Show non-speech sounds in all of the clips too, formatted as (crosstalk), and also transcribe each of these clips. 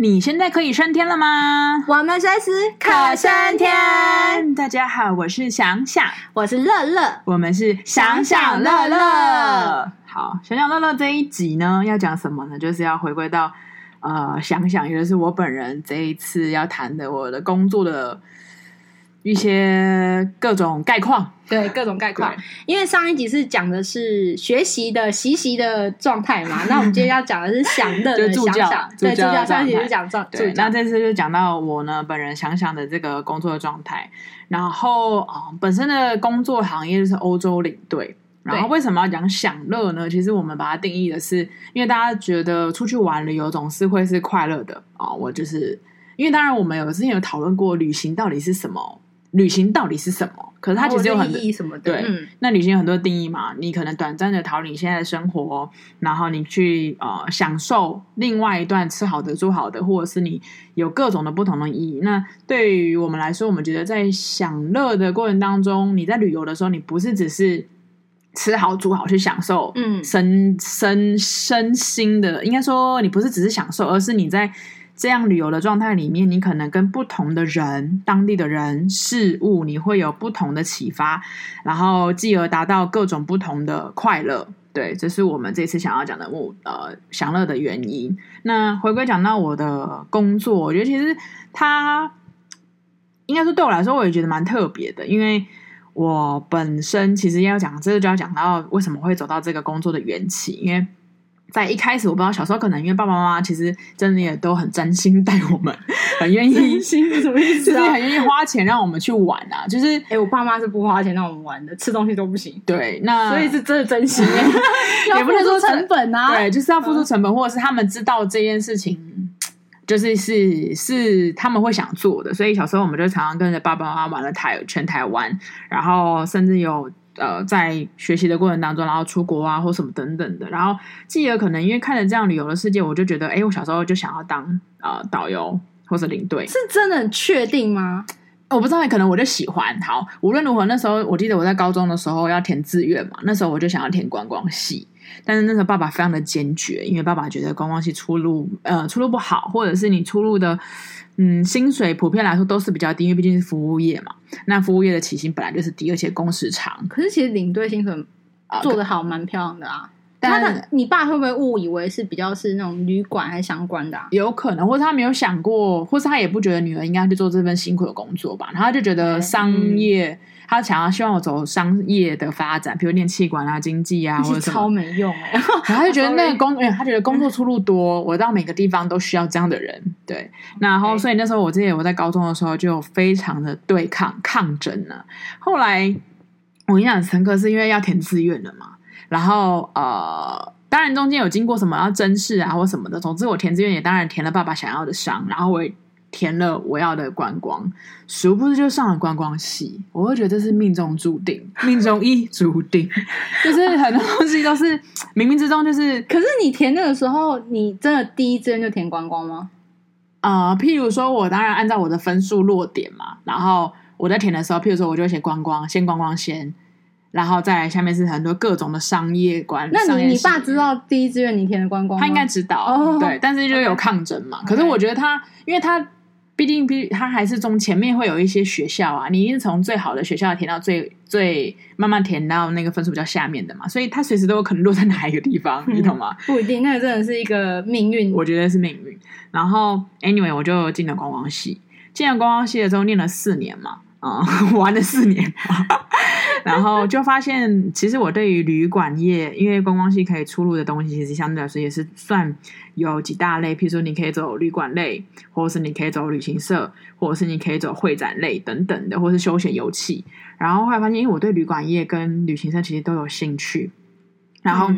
你现在可以升天了吗？我们随时可升天。大家好，我是想想，我是乐乐，我们是想想乐乐。好，想想乐乐这一集呢，要讲什么呢？就是要回归到呃，想想，也就是我本人这一次要谈的我的工作的。一些各种概况，对各种概况，因为上一集是讲的是学习的习习的状态嘛，(laughs) 那我们今天要讲的是享乐的助教，对助教，上一集是讲状，对，那这次就讲到我呢本人想想的这个工作的状态，然后啊、呃，本身的工作行业就是欧洲领队，然后为什么要讲享乐呢？其实我们把它定义的是，因为大家觉得出去玩旅游总是会是快乐的啊、呃，我就是因为当然我们有之前有讨论过旅行到底是什么。旅行到底是什么？可是它其实有很多意义什么的。对，嗯、那旅行有很多定义嘛。你可能短暂的逃离现在的生活，然后你去呃享受另外一段吃好的、住好的，或者是你有各种的不同的意义。那对于我们来说，我们觉得在享乐的过程当中，你在旅游的时候，你不是只是吃好、煮好去享受，嗯，身身身心的，应该说你不是只是享受，而是你在。这样旅游的状态里面，你可能跟不同的人、当地的人、事物，你会有不同的启发，然后继而达到各种不同的快乐。对，这是我们这次想要讲的目呃享乐的原因。那回归讲到我的工作，我觉得其实它应该说对我来说，我也觉得蛮特别的，因为我本身其实要讲这个就要讲到为什么会走到这个工作的缘起，因为。在一开始，我不知道小时候可能因为爸爸妈妈其实真的也都很真心待我们，很愿意，真心是什么意思啊？就是很愿意花钱让我们去玩啊。就是，哎、欸，我爸妈是不花钱让我们玩的，吃东西都不行。对，那所以是真的真心，(laughs) 也不能说成本啊。对，就是要付出成本，或者是他们知道这件事情，就是是是他们会想做的。所以小时候我们就常常跟着爸爸妈妈玩了台全台湾，然后甚至有。呃，在学习的过程当中，然后出国啊，或什么等等的，然后继而可能因为看了这样旅游的世界，我就觉得，哎，我小时候就想要当呃导游或者领队，是真的很确定吗？我不知道，可能我就喜欢。好，无论如何，那时候我记得我在高中的时候要填志愿嘛，那时候我就想要填观光系，但是那时候爸爸非常的坚决，因为爸爸觉得观光系出路呃出路不好，或者是你出路的。嗯，薪水普遍来说都是比较低，因为毕竟是服务业嘛。那服务业的起薪本来就是低，而且工时长。可是其实领队薪水做得好，蛮漂亮的啊。但他的你爸会不会误以为是比较是那种旅馆还是相关的啊？有可能，或是他没有想过，或是他也不觉得女儿应该去做这份辛苦的工作吧？然后他就觉得商业。嗯他想要希望我走商业的发展，比如念企管啊、经济啊，或者什么超没用哎、欸。(laughs) 然后他就觉得那 (laughs) 个工，因为他觉得工作出路多，我到每个地方都需要这样的人。对，然后所以那时候我记得我在高中的时候就非常的对抗抗争了。后来我印象很深刻，是因为要填志愿了嘛。然后呃，当然中间有经过什么要甄试啊或什么的。总之我填志愿也当然填了爸爸想要的商，然后我也。填了我要的观光，殊不知就上了观光系。我会觉得这是命中注定，(laughs) 命中一注定，(laughs) 就是很多东西都是冥冥之中就是。可是你填那个时候，你真的第一志愿就填观光吗？啊、呃，譬如说，我当然按照我的分数落点嘛。然后我在填的时候，譬如说，我就会写观光，先观光先，然后再下面是很多各种的商业观。那你你爸知道第一志愿你填的观光吗？他应该知道，哦、对，但是就有抗争嘛。Okay. 可是我觉得他，因为他。毕竟，毕他还是从前面会有一些学校啊，你一定从最好的学校填到最最慢慢填到那个分数比较下面的嘛，所以他随时都有可能落在哪一个地方，嗯、你懂吗？不一定，那个真的是一个命运，我觉得是命运。然后，anyway，我就进了观光系，进了观光系的时候念了四年嘛，啊、嗯，(laughs) 玩了四年。(laughs) 然后就发现，其实我对于旅馆业，因为观光系可以出入的东西，其实相对来说也是算有几大类。譬如说，你可以走旅馆类，或者是你可以走旅行社，或者是你可以走会展类等等的，或是休闲游憩。然后后来发现，因为我对旅馆业跟旅行社其实都有兴趣，然后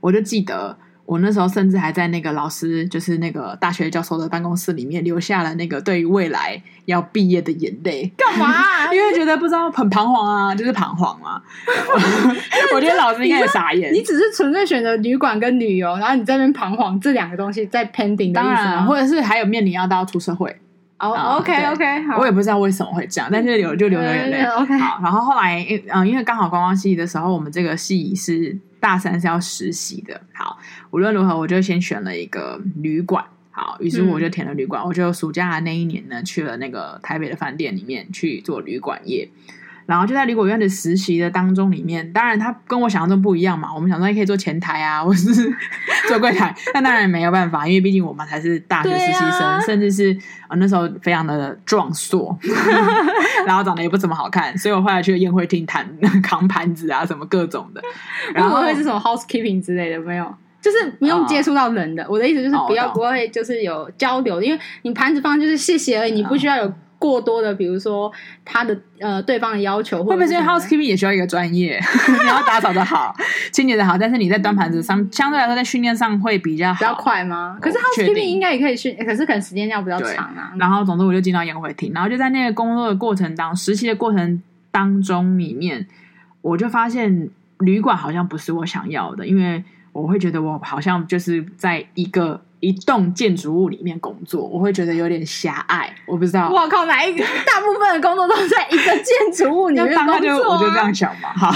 我就记得。我那时候甚至还在那个老师，就是那个大学教授的办公室里面，留下了那个对于未来要毕业的眼泪。干嘛、啊？因为觉得不知道很彷徨啊，就是彷徨啊。我觉得老师应该也傻眼。(laughs) 你只是纯粹选择旅馆跟旅游，然后你在那边彷徨，这两个东西在 pending 的意思吗？当然，或者是还有面临要到出社会。哦、oh,，OK OK，好。我也不知道为什么会这样，但是流就流着眼泪。OK，好。然后后来，嗯，因为刚好观光系的时候，我们这个系是大三是要实习的。好，无论如何，我就先选了一个旅馆。好，于是我就填了旅馆。嗯、我就暑假的那一年呢，去了那个台北的饭店里面去做旅馆业。然后就在旅馆院的实习的当中里面，当然他跟我想象中不一样嘛。我们想说也可以做前台啊，或是 (laughs) 做柜台，但当然没有办法，因为毕竟我们才是大学实习生，啊、甚至是啊那时候非常的壮硕，(laughs) 然后长得也不怎么好看，所以我后来去宴会厅谈扛盘子啊，什么各种的。然后会是什么 housekeeping 之类的没有？就是不用接触到人的。哦、我的意思就是不要、哦、不会就是有交流，因为你盘子放就是谢谢而已，你不需要有。过多的，比如说他的呃对方的要求，会不会是因为 housekeeping 也需要一个专业？(laughs) 你要打扫的好，(laughs) 清洁的好，但是你在端盘子上相对来说在训练上会比较好，比较快吗？可是 housekeeping 应该也可以训，可是可能时间要比较长啊。然后总之我就进到宴会厅，然后就在那个工作的过程当实习的过程当中里面，我就发现旅馆好像不是我想要的，因为我会觉得我好像就是在一个。一栋建筑物里面工作，我会觉得有点狭隘。我不知道，我靠，哪一个大部分的工作都在一个建筑物里面工作，啊，就我就这样想嘛。好，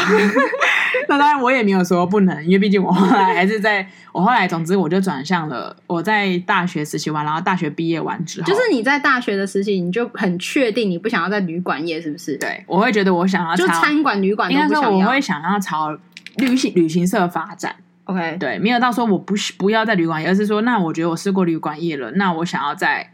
(laughs) 那当然我也没有说不能，因为毕竟我后来还是在我后来，总之我就转向了。我在大学实习完，然后大学毕业完之后，就是你在大学的实习，你就很确定你不想要在旅馆业，是不是？对，我会觉得我想要就餐馆、旅馆，应该说我会想要朝旅行旅行社发展。OK，对，没有到说我不不要在旅馆业，而是说，那我觉得我试过旅馆业了，那我想要在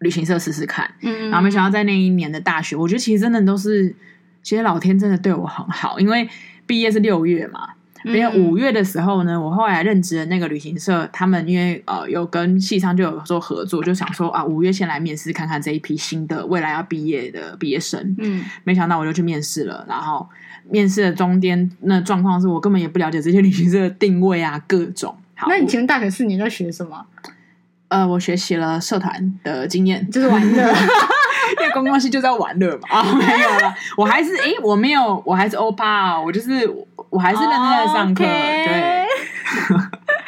旅行社试试看。嗯，然后没想到在那一年的大学，我觉得其实真的都是，其实老天真的对我很好，因为毕业是六月嘛，因为五月的时候呢，我后来任职的那个旅行社，他们因为呃有跟系上就有做合作，就想说啊，五月先来面试看看这一批新的未来要毕业的毕业生。嗯，没想到我就去面试了，然后。面试的中间那状况是我根本也不了解这些旅行社的定位啊，各种。好，那你前面大学四年在学什么？呃，我学习了社团的经验，就是玩乐，(laughs) 因为公关系就在玩乐嘛。啊，没有了，我还是诶、欸，我没有，我还是欧巴，我就是我还是认真在上课.对。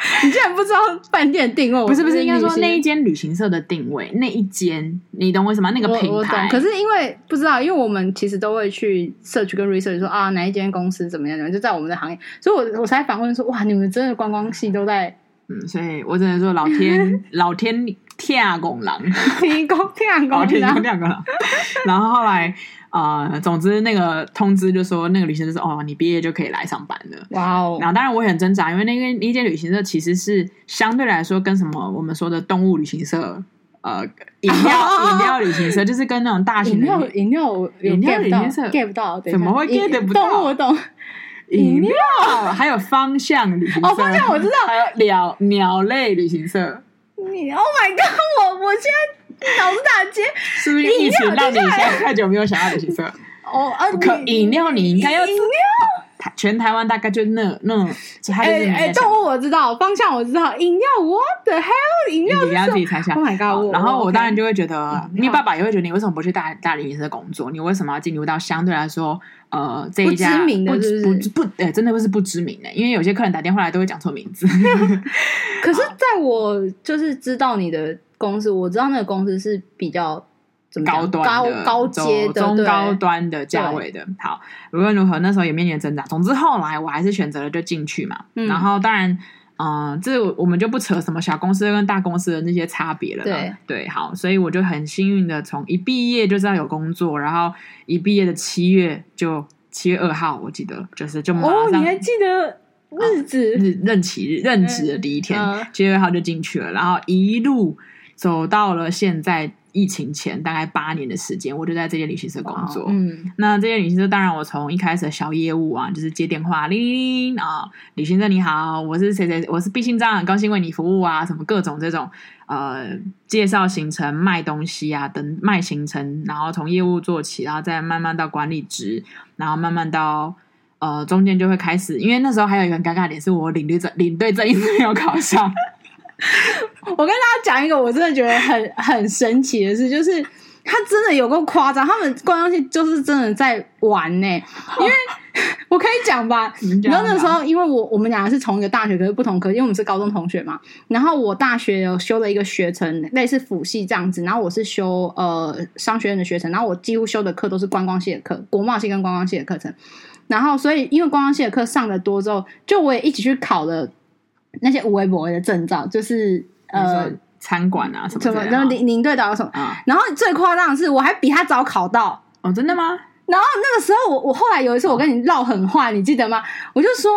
(laughs) 你竟然不知道饭店定位？不是不是，应该说那一间旅行社的定位，那一间你懂为什么？那个品牌。可是因为不知道，因为我们其实都会去 search 跟 research 说啊，哪一间公司怎么样怎么样，就在我们的行业，所以我我才反问说，哇，你们真的观光系都在？嗯，所以我只能说老天 (laughs) 老天天啊公狼，天公天公狼，然后后来。啊、呃，总之那个通知就说那个旅行社说哦，你毕业就可以来上班了。哇哦！然后当然我也很挣扎，因为那个那间旅行社其实是相对来说跟什么我们说的动物旅行社、呃饮料 (laughs) 饮料旅行社，就是跟那种大型的饮料饮料饮料旅行社 get 不到，怎么会 get 不到？动物懂 (laughs) 饮料还有方向旅行社，哦，方向我知道，还有鸟鸟类旅行社。你 Oh my God！我我现在。(laughs) 脑子打结，(laughs) 是不是疫情让你现在太久没有想要旅行社？(laughs) 哦，啊，可饮料你应该要饮料。全台湾大概就那那，哎哎，动物我知道，方向我知道，饮料 What the hell？饮料你要自己猜想。Oh my god！然后我当然就会觉得，你爸爸也会觉得，你为什么不去大大旅行社工作？你为什么要进入到相对来说呃这一家不知名的？不不哎，真的不是不知名的，因为有些客人打电话来都会讲错名字。可是在我就是知道你的公司，我知道那个公司是比较。高端高、高阶的、中高端的价位的，好，无论如何，那时候也面临挣扎。总之后来我还是选择了就进去嘛。嗯、然后当然，嗯、呃，这我们就不扯什么小公司跟大公司的那些差别了。对对，好，所以我就很幸运的从一毕业就知道有工作，然后一毕业的七月就七月二号，我记得就是就马上哦，你还记得日子？日任期日任职的第一天，七、嗯、月二号就进去了，然后一路走到了现在。疫情前大概八年的时间，我就在这间旅行社工作。嗯，那这间旅行社当然，我从一开始的小业务啊，就是接电话，铃铃铃啊，旅行社你好，我是谁谁，我是毕信章，很高兴为你服务啊，什么各种这种呃介绍行程、卖东西啊等卖行程，然后从业务做起，然后再慢慢到管理职，然后慢慢到呃中间就会开始，因为那时候还有一个很尴尬的点，是我领队证领队证一直没有考上。(laughs) 我跟大家讲一个我真的觉得很很神奇的事，就是他真的有够夸张，他们观光系就是真的在玩呢。(laughs) 因为我可以讲吧，然后那时候因为我我们两个是同一个大学，可是不同科，因为我们是高中同学嘛。然后我大学有修了一个学程，类似辅系这样子，然后我是修呃商学院的学程，然后我几乎修的课都是观光系的课，国贸系跟观光系的课程。然后所以因为观光系的课上的多之后，就我也一起去考了。那些无微博的证照，就是呃，餐馆啊什么什么，然后领领队导游什么，嗯然后最夸张的是，我还比他早考到。哦，真的吗？然后那个时候我，我我后来有一次我跟你唠狠话，你记得吗？我就说，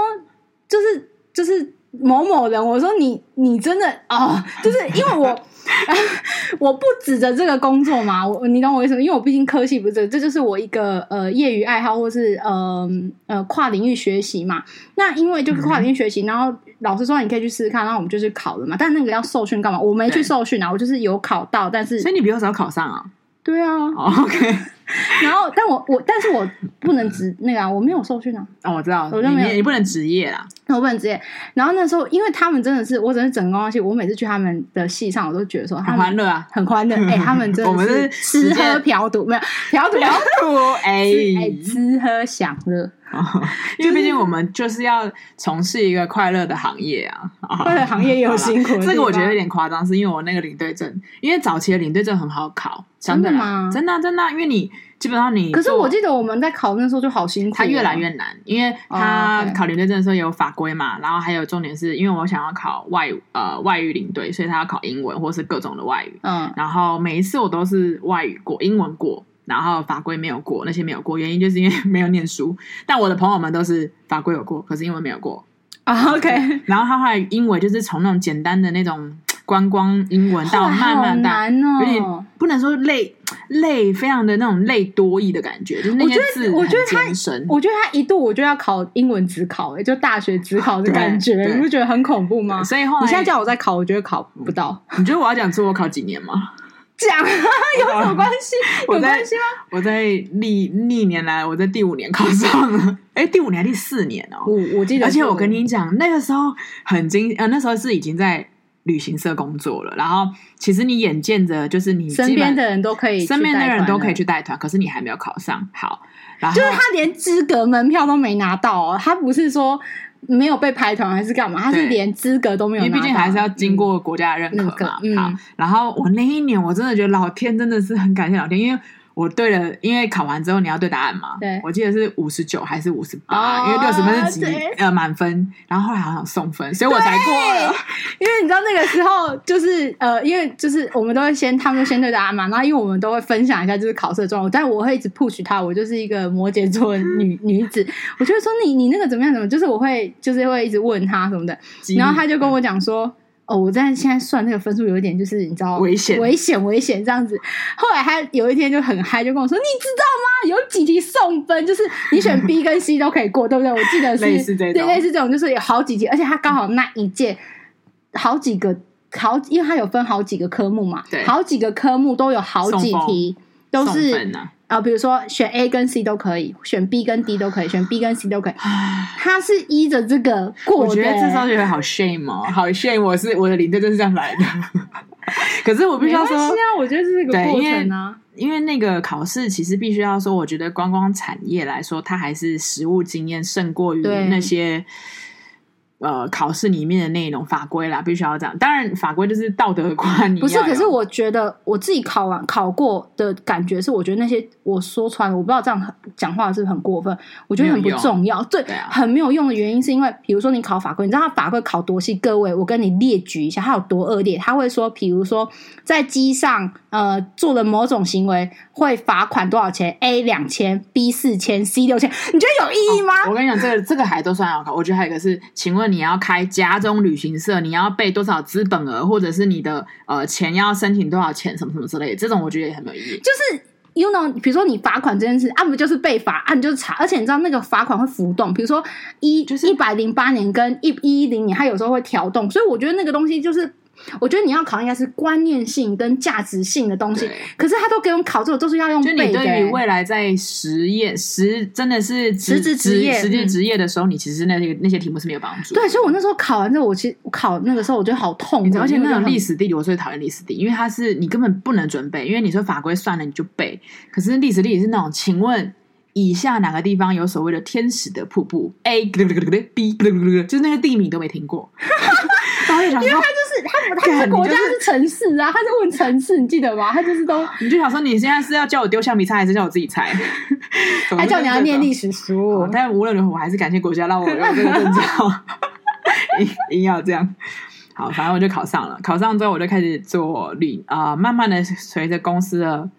就是就是某某人，我说你你真的哦，就是因为我 (laughs) (laughs) 我不指着这个工作嘛，我你懂我意思吗？因为我毕竟科系不是这个，这就是我一个呃业余爱好，或是呃呃跨领域学习嘛。那因为就是跨领域学习，然后老师说你可以去试试看，然后我们就去考了嘛。但那个要受训干嘛？我没去受训啊，我就是有考到，但是所以你比我早考上啊？对啊。哦，OK。(laughs) 然后，但我我，但是我不能职那个啊，我没有受训啊。哦，我知道，我就没有你你不能职业啦。那我不能职业。然后那时候，因为他们真的是，我只是整个关系，我每次去他们的系上，我都觉得说很欢乐啊，很欢乐。(laughs) 哎、欸，他们真的是吃喝嫖赌，没有嫖赌 (laughs) 嫖赌，哎哎，吃喝享乐。(laughs) 因为毕竟我们就是要从事一个快乐的行业啊，(laughs) 快乐行业也有辛苦。这个我觉得有点夸张，是因为我那个领队证，因为早期的领队证很好考，真的吗？真的、啊、真的、啊，因为你基本上你，可是我记得我们在考那时候就好辛苦、啊，它越来越难，因为他考领队证的时候也有法规嘛，然后还有重点是因为我想要考外呃外语领队，所以他要考英文或是各种的外语，嗯，然后每一次我都是外语过，英文过。然后法规没有过，那些没有过，原因就是因为 (laughs) 没有念书。但我的朋友们都是法规有过，可是英文没有过啊。OK。(laughs) 然后他后来英文就是从那种简单的那种观光英文到慢慢的，哦、有点不能说累累，非常的那种累多义的感觉，就是那些字我觉得他，神。我觉得他一度我就要考英文只考，就大学只考的感觉，你不觉得很恐怖吗？所以后来你现在叫我再考，我觉得考不到。你觉得我要讲出我考几年吗？讲有什么关系？有关系吗？我在历历年来，我在第五年考上了。哎，第五年还是第四年哦？我我记得。而且我跟你讲，那个时候很惊，呃，那时候是已经在旅行社工作了。然后其实你眼见着，就是你身边的人都可以，身边的人都可以去带团，可是你还没有考上。好，然后就是他连资格门票都没拿到哦。他不是说。没有被排团还是干嘛？他是连资格都没有，因为毕竟还是要经过国家的认可嘛。嗯然后我那一年我真的觉得老天真的是很感谢老天，因为。我对了，因为考完之后你要对答案嘛。对，我记得是五十九还是五十八？因为六十分是几呃满分，然后后来好像送分，所以我才过了。因为你知道那个时候就是呃，因为就是我们都会先，他们就先对答案嘛。然后因为我们都会分享一下就是考试的状况，但我会一直 push 他，我就是一个摩羯座女 (laughs) 女子，我就会说你你那个怎么样怎么，就是我会就是会一直问他什么的，然后他就跟我讲说。哦，我在现在算那个分数有一点，就是你知道危险危险危险这样子。后来他有一天就很嗨，就跟我说：“你知道吗？有几题送分，就是你选 B 跟 C 都可以过，(laughs) 对不对？”我记得是类似这种，对，类似这种，就是有好几题，而且他刚好那一届好几个好，因为他有分好几个科目嘛，对，好几个科目都有好几题都是。啊，比如说选 A 跟 C 都可以，选 B 跟 D 都可以，选 B 跟 C 都可以。他是依着这个过的。我觉得这时候觉得好 shame 哦，好 shame！我是我的领队就是这样来的。可是我必须要说，啊，我觉得是这个过程啊。因为那个考试其实必须要说，我觉得观光产业来说，它还是实务经验胜过于那些。呃，考试里面的内容法规啦，必须要这样。当然，法规就是道德观。不是，可是我觉得我自己考完考过的感觉是，我觉得那些我说穿了，我不知道这样讲话是不是很过分。我觉得很不重要，对，对啊，很没有用的原因是因为，比如说你考法规，你知道他法规考多细？各位，我跟你列举一下，他有多恶劣。他会说，比如说在机上呃做了某种行为，会罚款多少钱？A (laughs) 两千，B 四千，C 六千。(laughs) 你觉得有意义吗？哦，我跟你讲，这个这个还都算好考。(laughs) 我觉得还有一个是，请问。你要开家中旅行社，你要备多少资本额，或者是你的呃钱要申请多少钱，什么什么之类的，这种我觉得也很没有意义。就是 you know，比如说你罚款这件事，啊不就是被罚，啊你就是查，而且你知道那个罚款会浮动，比如说一就是一百零八年跟一一零年，它有时候会调动，所以我觉得那个东西就是。我觉得你要考应该是观念性跟价值性的东西，可是他都给我们考这个都是要用背的。就你对于未来在实业实真的是实职职业实际职业的时候，你其实那些那些题目是没有帮助。对，所以我那时候考完之后，我其实考那个时候我觉得好痛，而且那种历史地理我最讨厌历史地理，因为它是你根本不能准备，因为你说法规算了你就背，可是历史地理是那种，请问以下哪个地方有所谓的天使的瀑布？A B 就是那个地名都没听过。(laughs) 因为他就是他，他是国家是城市啊，他是问城市，你记得吗？他就是都，(laughs) 你就想说，你现在是要叫我丢橡皮擦，还是叫我自己猜？(laughs) 还叫你要念历史书？但无论如何，我还是感谢国家让我有这个证照，(laughs) 硬硬要这样。好，反正我就考上了。考上之后，我就开始做旅啊、呃，慢慢的随着公司的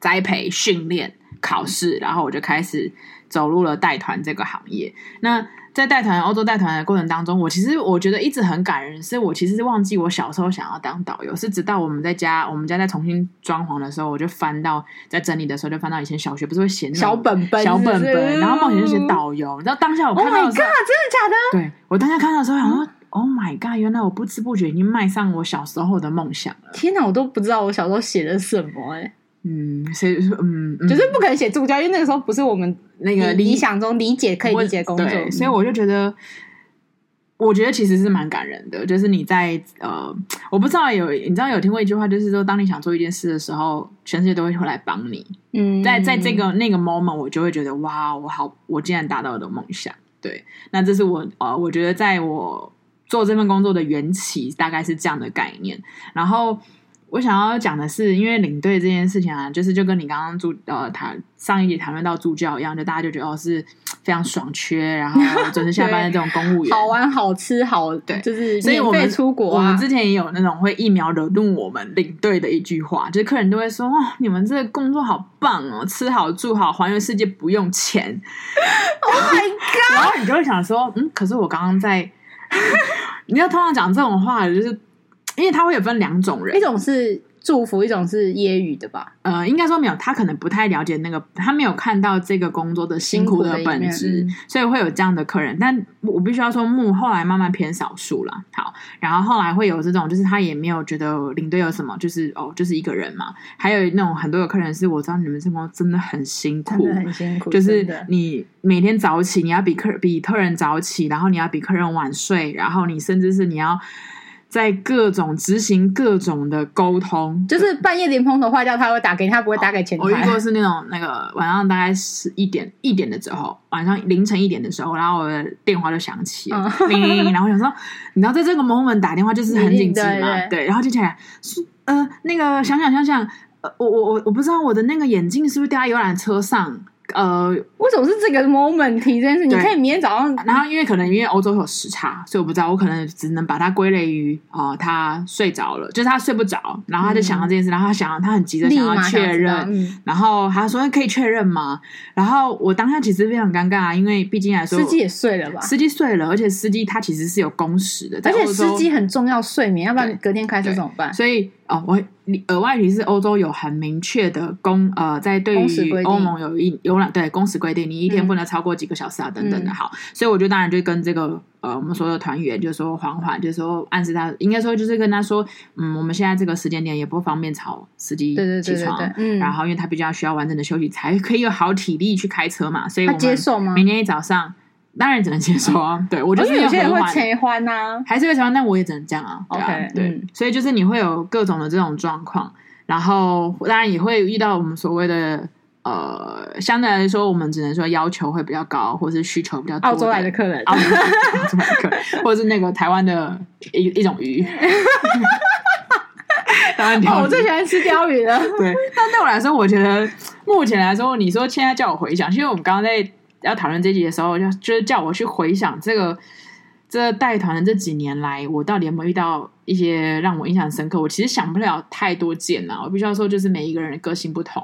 栽培、训练、考试，然后我就开始走入了带团这个行业。那在带团欧洲带团的过程当中，我其实我觉得一直很感人，是我其实是忘记我小时候想要当导游，是直到我们在家，我们家在重新装潢的时候，我就翻到在整理的时候就翻到以前小学不是会写那种小本本小本本，然后梦想就写导游。你知道当下我看到的时候 Oh my God，真的假的？对，我当下看到的时候想说、嗯、，Oh my God，原来我不知不觉已经迈上我小时候的梦想了。天哪，我都不知道我小时候写的什么哎、欸。嗯，谁嗯，嗯，就是不可能写助教，因为那个时候不是我们那个理想中理解可以理解工作，对，所以我就觉得，我觉得其实是蛮感人的。就是你在呃，我不知道有你知道有听过一句话，就是说，当你想做一件事的时候，全世界都会会来帮你。嗯，在在这个那个 moment，我就会觉得哇，我好，我竟然达到我的梦想。对，那这是我呃，我觉得在我做这份工作的缘起，大概是这样的概念，然后。我想要讲的是，因为领队这件事情啊，就是就跟你刚刚助呃谈上一集谈论到助教一样，就大家就觉得哦是非常爽缺，然后 (laughs) 准时下班的这种公务员，好玩好吃好，对，就是所以我们出国啊。我们之前也有那种会一秒惹怒我们领队的一句话，就是客人都会说哦，你们这个工作好棒哦，吃好住好，环游世界不用钱。(laughs) Oh my god！(laughs) 然后你就会想说，嗯，可是我刚刚在，你要通常讲这种话就是。因为他会有分两种人，一种是祝福，一种是揶揄的吧？呃，应该说没有，他可能不太了解那个，他没有看到这个工作的辛苦的本质，所以会有这样的客人。但我必须要说，木后来慢慢偏少数了。好，然后后来会有这种，就是他也没有觉得领队有什么，就是哦，就是一个人嘛。还有那种很多的客人是，我知道你们这工作真的很辛苦，很辛苦，就是你每天早起，你要比客比客人早起，然后你要比客人晚睡，然后你甚至是你要。在各种执行各种的沟通，就是半夜连蓬头坏掉，他会打给你，他不会打给前台。我遇过是那种那个晚上大概十一点一点的时候，晚上凌晨一点的时候，然后我的电话就响起了，铃铃铃，然后我想说，你知道在这个 moment 打电话就是很紧急嘛，对，对，然后就起来是呃那个想想想想，呃我我我我不知道我的那个眼镜是不是掉在游览车上。呃，为什么是这个 moment 提这件事？你可以明天早上。然后因为可能因为欧洲有时差，所以我不知道，我可能只能把它归类于啊、呃，他睡着了，就是他睡不着，然后他就想到这件事，嗯、然后他想他很急着想要确认，嗯、然后他说可以确认吗？然后我当下其实非常尴尬啊，因为毕竟来说司机也睡了吧，司机睡了，而且司机他其实是有工时的，而且司机很重要睡眠，要不然隔天开车怎么办？所以。哦，我额外提示，欧洲有很明确的公呃，在对于欧盟有一有两对工时规定，你一天不能超过几个小时啊，等等的。好，所以我就当然就跟这个呃，我们所有的团员就说缓缓，就说暗示他，应该说就是跟他说，嗯，我们现在这个时间点也不方便吵司机起床，嗯，然后因为他比较需要完整的休息，才可以有好体力去开车嘛，所以我们接受吗？明天一早上。当然只能接受啊，对我就是有些人会切欢呐，还是会切欢，但我也只能这样啊。OK，对，所以就是你会有各种的这种状况，然后当然也会遇到我们所谓的呃，相对来说，我们只能说要求会比较高，或是需求比较多。澳洲来的客人，澳洲来的客人，或者是那个台湾的一一种鱼。当 (laughs) 然，我最喜欢吃鲷鱼了。(laughs) 对，但对我来说，我觉得目前来说，你说现在叫我回想，因为我们刚刚在。要讨论这集的时候，就就是叫我去回想这个这带团的这几年来，我到底有没有遇到一些让我印象深刻？我其实想不了太多件呐。我必须要说，就是每一个人的个性不同。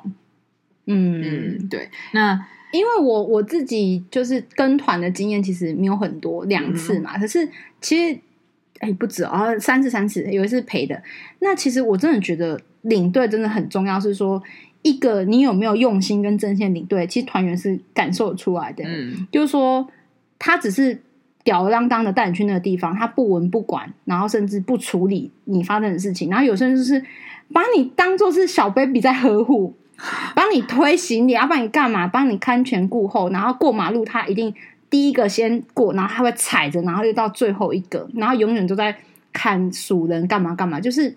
嗯嗯，对。那因为我我自己就是跟团的经验其实没有很多，两次嘛。嗯、可是其实哎不止哦，三次三次，有一次陪的。那其实我真的觉得领队真的很重要，是说。一个你有没有用心跟真心领队，其实团员是感受出来的。嗯，就是说他只是吊儿郎当的带你去那个地方，他不闻不管，然后甚至不处理你发生的事情，然后有些人就是把你当做是小 baby 在呵护，(laughs) 帮你推行李，要帮你干嘛？帮你看前顾后，然后过马路他一定第一个先过，然后他会踩着，然后又到最后一个，然后永远都在看数人干嘛干嘛，就是。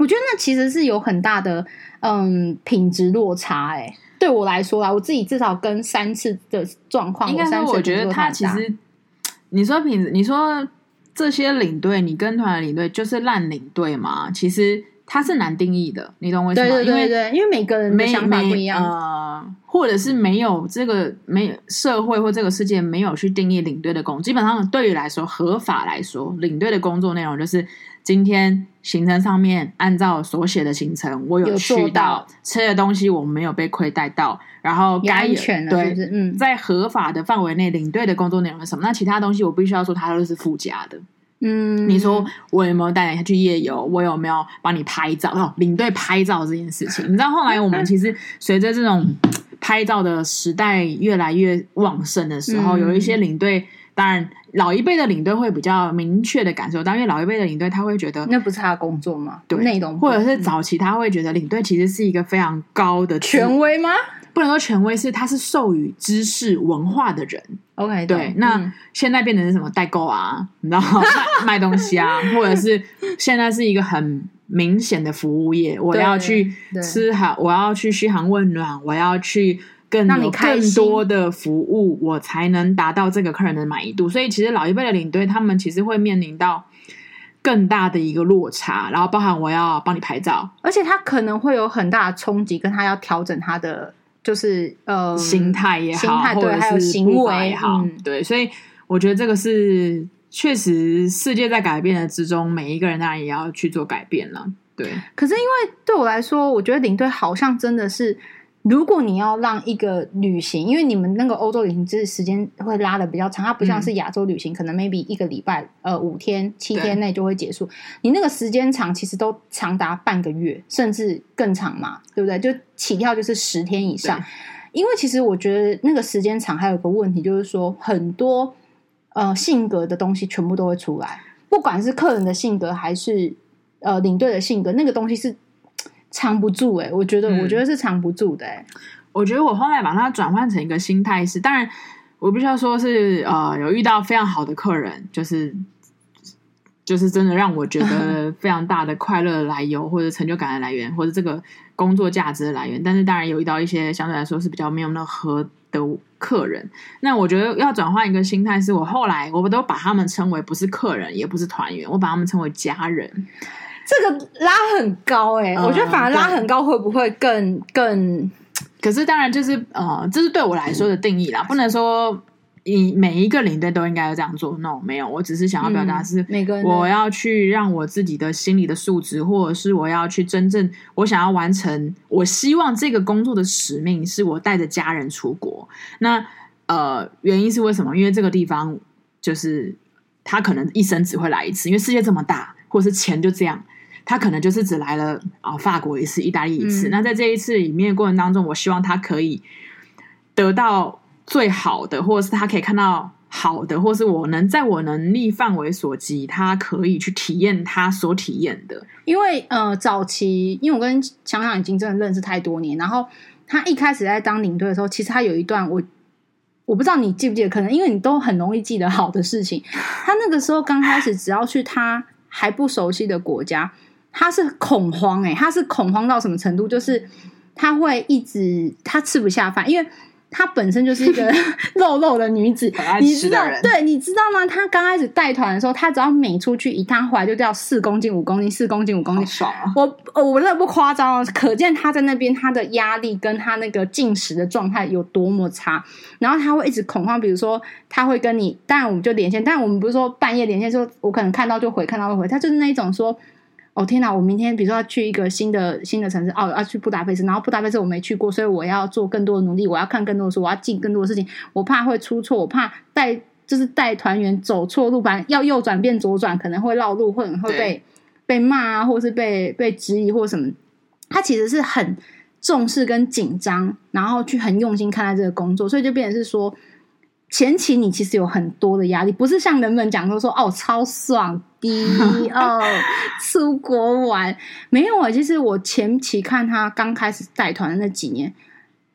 我觉得那其实是有很大的嗯品质落差哎、欸，对我来说啊，我自己至少跟三次的状况，应该是我觉得他其实，你说品质，你说这些领队，你跟团的领队就是烂领队嘛？其实它是难定义的，你懂我意思吗？对对对对，因为每个人的想法不一样，呃，或者是没有这个没有社会或这个世界没有去定义领队的工作，基本上对于来说，合法来说，领队的工作内容就是今天行程上面按照所写的行程，我有去到，吃的东西我没有被亏待到，然后该安全的对，是是嗯，在合法的范围内，领队的工作内容是什么？那其他东西我必须要说，它都是附加的。嗯，你说我有没有带你去夜游？我有没有帮你拍照？哦，领队拍照这件事情，你知道后来我们 (laughs) 其实随着这种拍照的时代越来越旺盛的时候，嗯、有一些领队，当然老一辈的领队会比较明确的感受到，因为老一辈的领队他会觉得那不是他的工作吗？对，内容或者是早期他会觉得领队其实是一个非常高的权威吗？不能说权威，是他是授予知识文化的人。OK，对。嗯、那现在变成是什么代购啊？你知道吗？(laughs) 卖东西啊，或者是现在是一个很明显的服务业。我要去吃好，我要去嘘寒问暖，我要去更有更多的服务，我才能达到这个客人的满意度。所以，其实老一辈的领队他们其实会面临到更大的一个落差，然后包含我要帮你拍照，而且他可能会有很大的冲击，跟他要调整他的。就是呃，心态也好，心态对，还有行为也好，嗯、对，所以我觉得这个是确实世界在改变的之中，每一个人当然也要去做改变了。对，可是因为对我来说，我觉得领队好像真的是。如果你要让一个旅行，因为你们那个欧洲旅行就是时间会拉的比较长，它不像是亚洲旅行，嗯、可能 maybe 一个礼拜呃五天七天内就会结束。你那个时间长，其实都长达半个月甚至更长嘛，对不对？就起跳就是十天以上。因为其实我觉得那个时间长还有个问题，就是说很多呃性格的东西全部都会出来，不管是客人的性格还是呃领队的性格，那个东西是。藏不住哎、欸，我觉得，我觉得是藏不住的哎、欸嗯。我觉得我后来把它转换成一个心态是，当然，我必须要说是呃，有遇到非常好的客人，就是就是真的让我觉得 (laughs) 非常大的快乐的来由，或者成就感的来源，或者这个工作价值的来源。但是当然有遇到一些相对来说是比较没有那么合的客人。那我觉得要转换一个心态，是我后来我都把他们称为不是客人，也不是团员，我把他们称为家人。这个拉很高哎、欸，嗯、我觉得反而拉很高会不会更更？可是当然就是呃，这是对我来说的定义啦，不能说你每一个领队都应该要这样做。No，没有，我只是想要表达是，每个人我要去让我自己的心理的素质，或者是我要去真正我想要完成，我希望这个工作的使命是我带着家人出国。那呃，原因是为什么？因为这个地方就是他可能一生只会来一次，因为世界这么大，或者是钱就这样。他可能就是只来了啊，法国一次，意大利一次。嗯、那在这一次里面过程当中，我希望他可以得到最好的，或者是他可以看到好的，或是我能在我能力范围所及，他可以去体验他所体验的。因为呃，早期因为我跟强强已经真的认识太多年，然后他一开始在当领队的时候，其实他有一段我我不知道你记不记得，可能因为你都很容易记得好的事情。他那个时候刚开始，只要去他还不熟悉的国家。他是恐慌哎、欸，他是恐慌到什么程度？就是他会一直他吃不下饭，因为她本身就是一个 (laughs) 肉肉的女子，你知道？对，你知道吗？她刚开始带团的时候，她只要每出去一趟，回来就掉四公斤、五公斤、四公斤、五公斤，爽啊！我我真的不夸张，可见她在那边她的压力跟她那个进食的状态有多么差。然后她会一直恐慌，比如说她会跟你，当然我们就连线，但我们不是说半夜连线，说我可能看到就回，看到就回，她就是那一种说。哦天哪！我明天比如说要去一个新的新的城市，哦，要去布达佩斯，然后布达佩斯我没去过，所以我要做更多的努力，我要看更多的书，我要记更多的事情，我怕会出错，我怕带就是带团员走错路，反正要右转变左转，可能会绕路，或者会被被骂啊，或是被被质疑或什么。他其实是很重视跟紧张，然后去很用心看待这个工作，所以就变成是说。前期你其实有很多的压力，不是像人们讲说说哦超爽的 (laughs) 哦出国玩，没有啊。其实我前期看他刚开始带团的那几年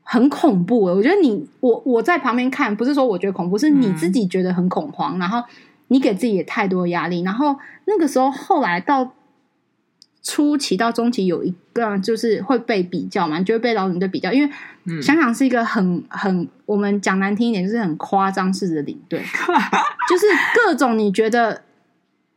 很恐怖，我觉得你我我在旁边看，不是说我觉得恐怖，是你自己觉得很恐慌，嗯、然后你给自己也太多压力，然后那个时候后来到。初期到中期有一个就是会被比较嘛，就会被老领队比较，因为香港是一个很很我们讲难听一点，就是很夸张式的领队，(laughs) 就是各种你觉得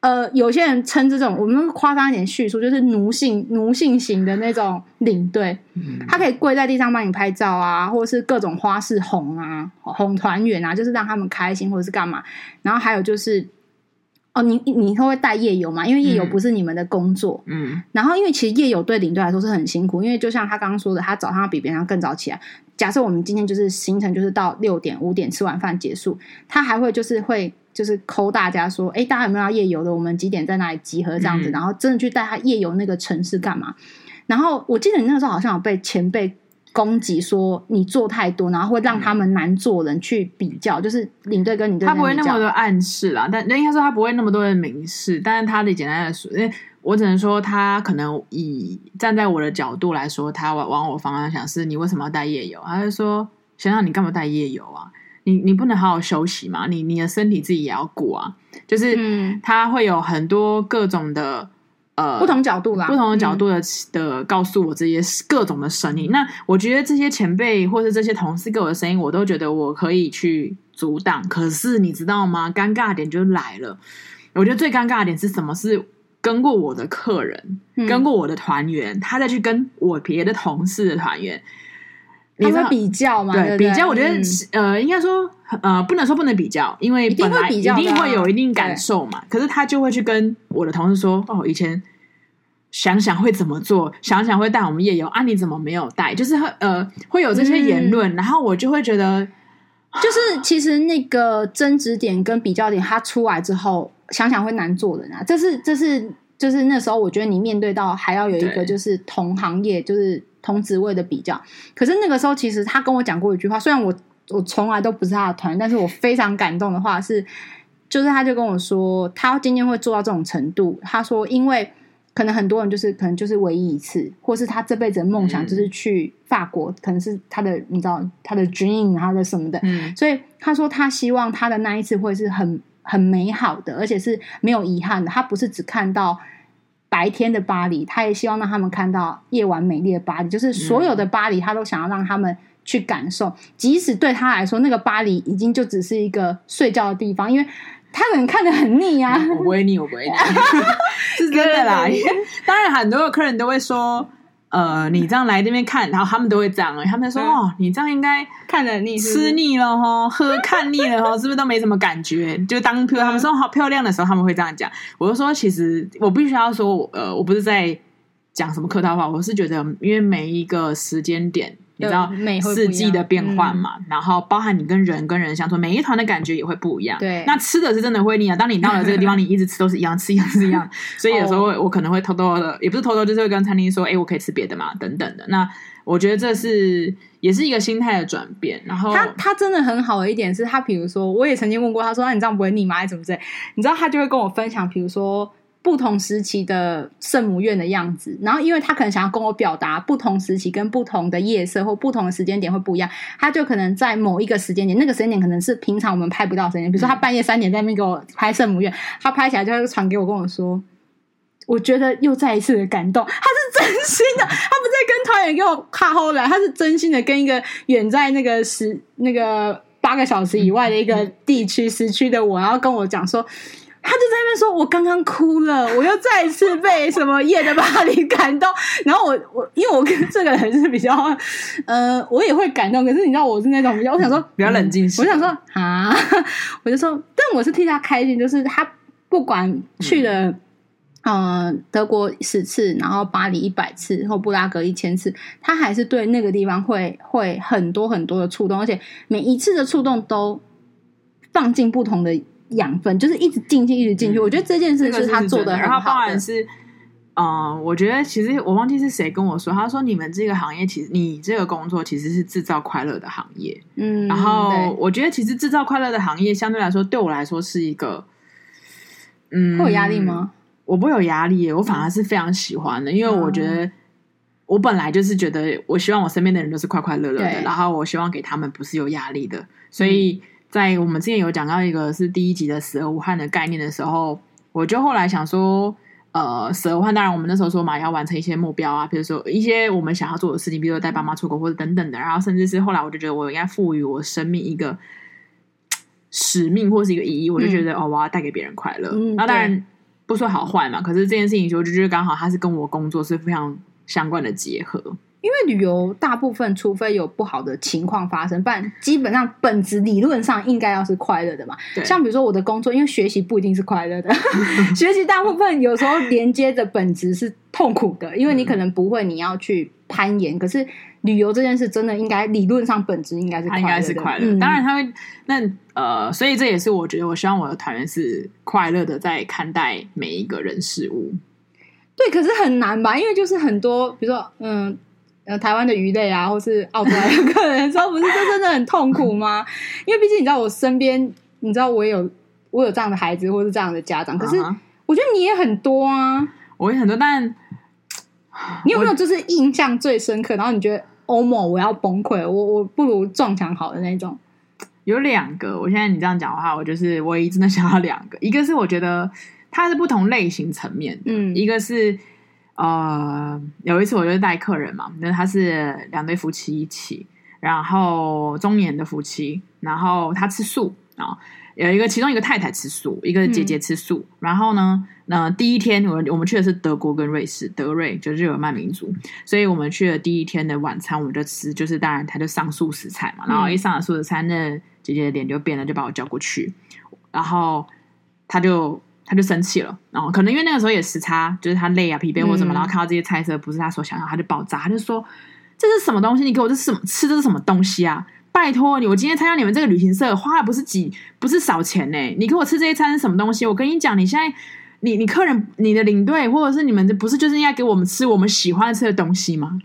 呃，有些人称这种我们夸张一点叙述，就是奴性奴性型的那种领队，嗯、他可以跪在地上帮你拍照啊，或者是各种花式哄啊，哄团员啊，就是让他们开心或者是干嘛。然后还有就是，哦，你你会不会带夜游嘛？因为夜游不是你们的工作，嗯。然后因为其实夜游对领队来说是很辛苦，因为就像他刚刚说的，他早上要比别人更早起来。假设我们今天就是行程就是到六点五点吃完饭结束，他还会就是会。就是抠大家说，哎，大家有没有要夜游的？我们几点在哪里集合？这样子，嗯、然后真的去带他夜游那个城市干嘛？然后我记得你那个时候好像有被前辈攻击说你做太多，然后会让他们难做人去比较，嗯、就是领队跟领队他不会那么多暗示啦，但应该说他不会那么多的明示，但是他的简单的说，因为我只能说他可能以站在我的角度来说，他往往我方向想是你为什么要带夜游？他就说想想你干嘛带夜游啊？你你不能好好休息吗？你你的身体自己也要顾啊。就是他会有很多各种的呃不同角度啦，不同的角度的的告诉我这些各种的声音。那我觉得这些前辈或是这些同事给我的声音，我都觉得我可以去阻挡。可是你知道吗？尴尬点就来了。我觉得最尴尬的点是什么？是跟过我的客人，跟过我的团员，他再去跟我别的同事的团员。你会比较吗？对，比较，我觉得呃，应该说呃，不能说不能比较，因为本来一定会有一定感受嘛。可是他就会去跟我的同事说：“哦，以前想想会怎么做，想想会带我们夜游啊，你怎么没有带？”就是呃，会有这些言论，然后我就会觉得，就是 (laughs) 其实那个争执点跟比较点，他出来之后，想想会难做人啊。这是这是就是那时候，我觉得你面对到还要有一个就是同行业就是。同职位的比较，可是那个时候其实他跟我讲过一句话，虽然我我从来都不是他的团，但是我非常感动的话是，就是他就跟我说，他今天会做到这种程度。他说，因为可能很多人就是可能就是唯一一次，或是他这辈子的梦想就是去法国，嗯、可能是他的你知道他的 dream，他的什么的，嗯、所以他说他希望他的那一次会是很很美好的，而且是没有遗憾的。他不是只看到。白天的巴黎，他也希望让他们看到夜晚美丽的巴黎。就是所有的巴黎，他都想要让他们去感受。嗯、即使对他来说，那个巴黎已经就只是一个睡觉的地方，因为他可能看得很腻啊。我不会腻，我不会腻，(laughs) 是真的啦。当然，很多的客人都会说。呃，你这样来这边看，然后他们都会这样，他们说、嗯、哦，你这样应该看着腻，吃腻了哈，喝看腻了哈，(laughs) 是不是都没什么感觉？就当譬如他们说好漂亮的时候，他们会这样讲。我就说，其实我必须要说，呃，我不是在讲什么客套话，我是觉得，因为每一个时间点。你知道四季的变换嘛？嗯、然后包含你跟人跟人相处，每一团的感觉也会不一样。对，那吃的是真的会腻啊。当你到了这个地方，你一直吃都是一样，吃一样是一样。所以有时候我可能会偷偷的，也不是偷偷，就是会跟餐厅说：“哎，我可以吃别的嘛？”等等的。那我觉得这是也是一个心态的转变。然后他他真的很好的一点是他，比如说我也曾经问过他说：“那你这样不会腻吗？还是怎么之类？”你知道他就会跟我分享，比如说。不同时期的圣母院的样子，然后因为他可能想要跟我表达不同时期跟不同的夜色或不同的时间点会不一样，他就可能在某一个时间点，那个时间点可能是平常我们拍不到的时间。点，比如说他半夜三点在那边给我拍圣母院，他拍起来就会传给我跟我说，我觉得又再一次的感动，他是真心的，他不在跟团员给我卡后来，他是真心的跟一个远在那个十那个八个小时以外的一个地区时区的我，然后跟我讲说。他就在那边说：“我刚刚哭了，我又再一次被什么夜的巴黎感动。”然后我我因为我跟这个人是比较，呃，我也会感动。可是你知道我是那种比较，我想说比较冷静、嗯。我想说啊，我就说，但我是替他开心，就是他不管去了，嗯、呃，德国十次，然后巴黎一百次，或布拉格一千次，他还是对那个地方会会很多很多的触动，而且每一次的触动都放进不同的。养分就是一直进去，一直进去。我觉得这件事就是他做的很好的。然后当然是，嗯、呃，我觉得其实我忘记是谁跟我说，他说你们这个行业其实你这个工作其实是制造快乐的行业。嗯，然后我觉得其实制造快乐的行业相对来说对我来说是一个，嗯，会有压力吗？我不会有压力，我反而是非常喜欢的，因为我觉得我本来就是觉得我希望我身边的人都是快快乐乐的，然后我希望给他们不是有压力的，所以。嗯在我们之前有讲到一个是第一集的死而无憾的概念的时候，我就后来想说，呃，死而无憾，当然我们那时候说嘛，要完成一些目标啊，比如说一些我们想要做的事情，比如说带爸妈出国或者等等的，然后甚至是后来我就觉得我应该赋予我生命一个使命或是一个意义，我就觉得、哦，我要带给别人快乐。嗯、然后当然，不说好坏嘛，可是这件事情就就是刚好它是跟我工作是非常相关的结合。因为旅游大部分，除非有不好的情况发生，不然基本上本质理论上应该要是快乐的嘛。像比如说我的工作，因为学习不一定是快乐的，(laughs) 学习大部分有时候连接的本质是痛苦的，因为你可能不会，你要去攀岩。嗯、可是旅游这件事真的应该理论上本质应该是快乐的，应该是快乐。嗯、当然他会那呃，所以这也是我觉得我希望我的团员是快乐的在看待每一个人事物。对，可是很难吧？因为就是很多，比如说嗯。呃，台湾的鱼类啊，或是澳洲来的客人说，不是这真的很痛苦吗？因为毕竟你知道，我身边你知道我也有我有这样的孩子，或是这样的家长。可是我觉得你也很多啊，我也很多。但你有没有就是印象最深刻？然后你觉得欧某我要崩溃，我我不如撞墙好的那种。有两个，我现在你这样讲的话，我就是唯一真的想要两个。一个是我觉得它是不同类型层面，嗯，一个是。呃，有一次我就是带客人嘛，那他是两对夫妻一起，然后中年的夫妻，然后他吃素啊，有一个其中一个太太吃素，一个姐姐吃素，嗯、然后呢，那第一天我我们去的是德国跟瑞士，德瑞就是日耳曼民族，所以我们去了第一天的晚餐，我们就吃，就是当然他就上素食菜嘛，然后一上了素食菜，那姐姐的脸就变了，就把我叫过去，然后他就。他就生气了，然后可能因为那个时候也时差，就是他累啊、疲惫或什么，嗯、然后看到这些菜色不是他所想要，他就爆炸，他就说：“这是什么东西？你给我这是什么吃？这是什么东西啊？拜托你，我今天参加你们这个旅行社，花的不是几不是少钱呢？你给我吃这些餐是什么东西？我跟你讲，你现在你你客人你的领队或者是你们，这不是就是应该给我们吃我们喜欢吃的东西吗？”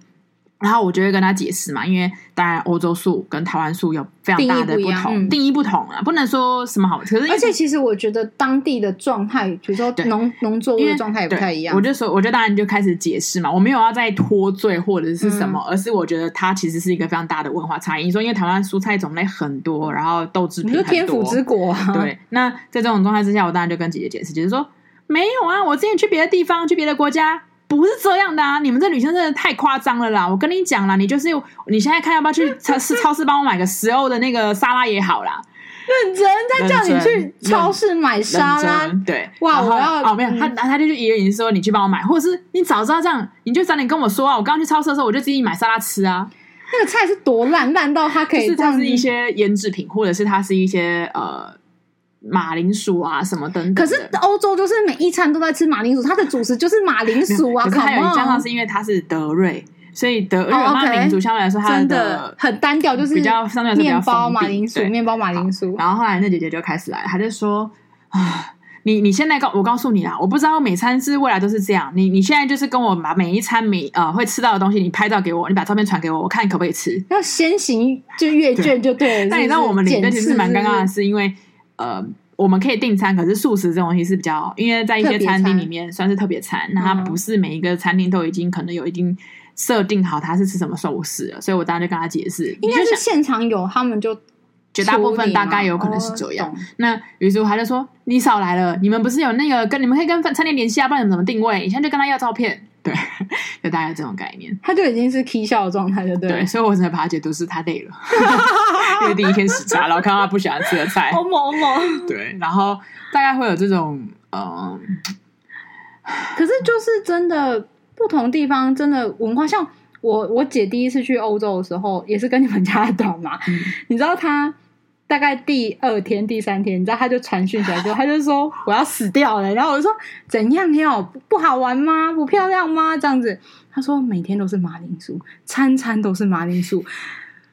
然后我就会跟他解释嘛，因为当然欧洲素跟台湾素有非常大的不同，定义不同啊，不能说什么好。可是而且其实我觉得当地的状态，比如说农农作物的状态也不太一样。我就说，我就当然就开始解释嘛，我没有要再脱罪或者是什么，而是我觉得它其实是一个非常大的文化差异。你说因为台湾蔬菜种类很多，然后豆制品很多，天府之国。对，那在这种状态之下，我当然就跟姐姐解释，姐姐说没有啊，我之前去别的地方，去别的国家。不是这样的啊！你们这女生真的太夸张了啦！我跟你讲啦，你就是你现在看要不要去 (laughs) 超市超市帮我买个十欧的那个沙拉也好啦。认真他叫你去超市买沙拉，对哇！我要哦没有他他就以为你是说你去帮我买，或者是你早知道这样，你就早点跟我说啊！我刚去超市的时候我就自己买沙拉吃啊。那个菜是多烂烂到它可以，是它是一些腌制品，或者是它是一些呃。马铃薯啊，什么等等。可是欧洲就是每一餐都在吃马铃薯，它的主食就是马铃薯啊。(laughs) 可是还有一加上是因为它是德瑞，所以德瑞马铃薯相对来说它的很单调，就是比较相对来说比较面包马铃薯，面包马铃薯。然后后来那姐姐就开始来，她就说啊，(sighs) 你你现在告我告诉你啊，我不知道每餐是未来都是这样。你你现在就是跟我把每一餐每呃会吃到的东西，你拍照给我，你把照片传给我，我看你可不可以吃。要先行就阅卷就对了。但你知道我们领队其实蛮尴尬的是，因为呃。我们可以订餐，可是素食这种东西是比较，因为在一些餐厅里面算是特别餐，那它不是每一个餐厅都已经可能有一定设定好它是吃什么寿司了，所以我当时就跟他解释，应该是现场有，他们就绝大部分大概有可能是这样。哦、那于是他就说：“你少来了，你们不是有那个跟你们可以跟餐厅联系啊，不然你们怎么定位？你现在就跟他要照片。”对，就大概这种概念，他就已经是 K 笑的状态，就对。对，所以我才把他解读是他累了，(laughs) 因为第一天时差，然后看到他不喜欢吃的菜，好猛好猛。对，然后大概会有这种，嗯，可是就是真的不同地方真的文化，像我我姐第一次去欧洲的时候，也是跟你们家的短嘛，嗯、你知道他。大概第二天、第三天，你知道，他就传讯起来之后，他就说我要死掉了。然后我就说怎样要不好玩吗？不漂亮吗？这样子，他说每天都是马铃薯，餐餐都是马铃薯。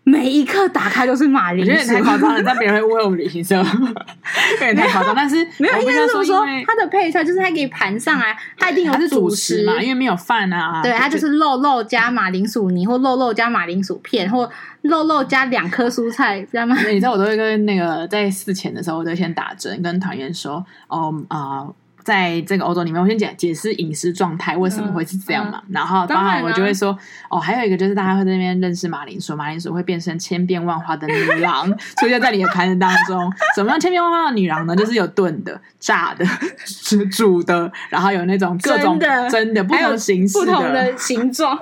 每一刻打开都是马铃薯，我觉得也太夸张了，但别人会误会我们旅行社，(laughs) 有点太夸张。但是没有，应该是说它的配菜就是它可以盘上来，它一定有是主食嘛，因为没有饭啊。对，它就是肉肉加马铃薯泥，或肉肉加马铃薯片，或肉肉加两颗蔬菜，知道吗？你知道我都会跟那个在事前的时候，我都先打针，跟团员说，哦啊。呃在这个欧洲里面，我先解解释饮食状态为什么会是这样嘛。嗯嗯、然后当然我就会说，哦，还有一个就是大家会在那边认识马铃薯，马铃薯会变成千变万化的女郎 (laughs) 出现在你的盘子当中。什么样千变万化的女郎呢？就是有炖的、炸的、煮的，然后有那种各种 (laughs) 真的，真的不同形式、不同的形状。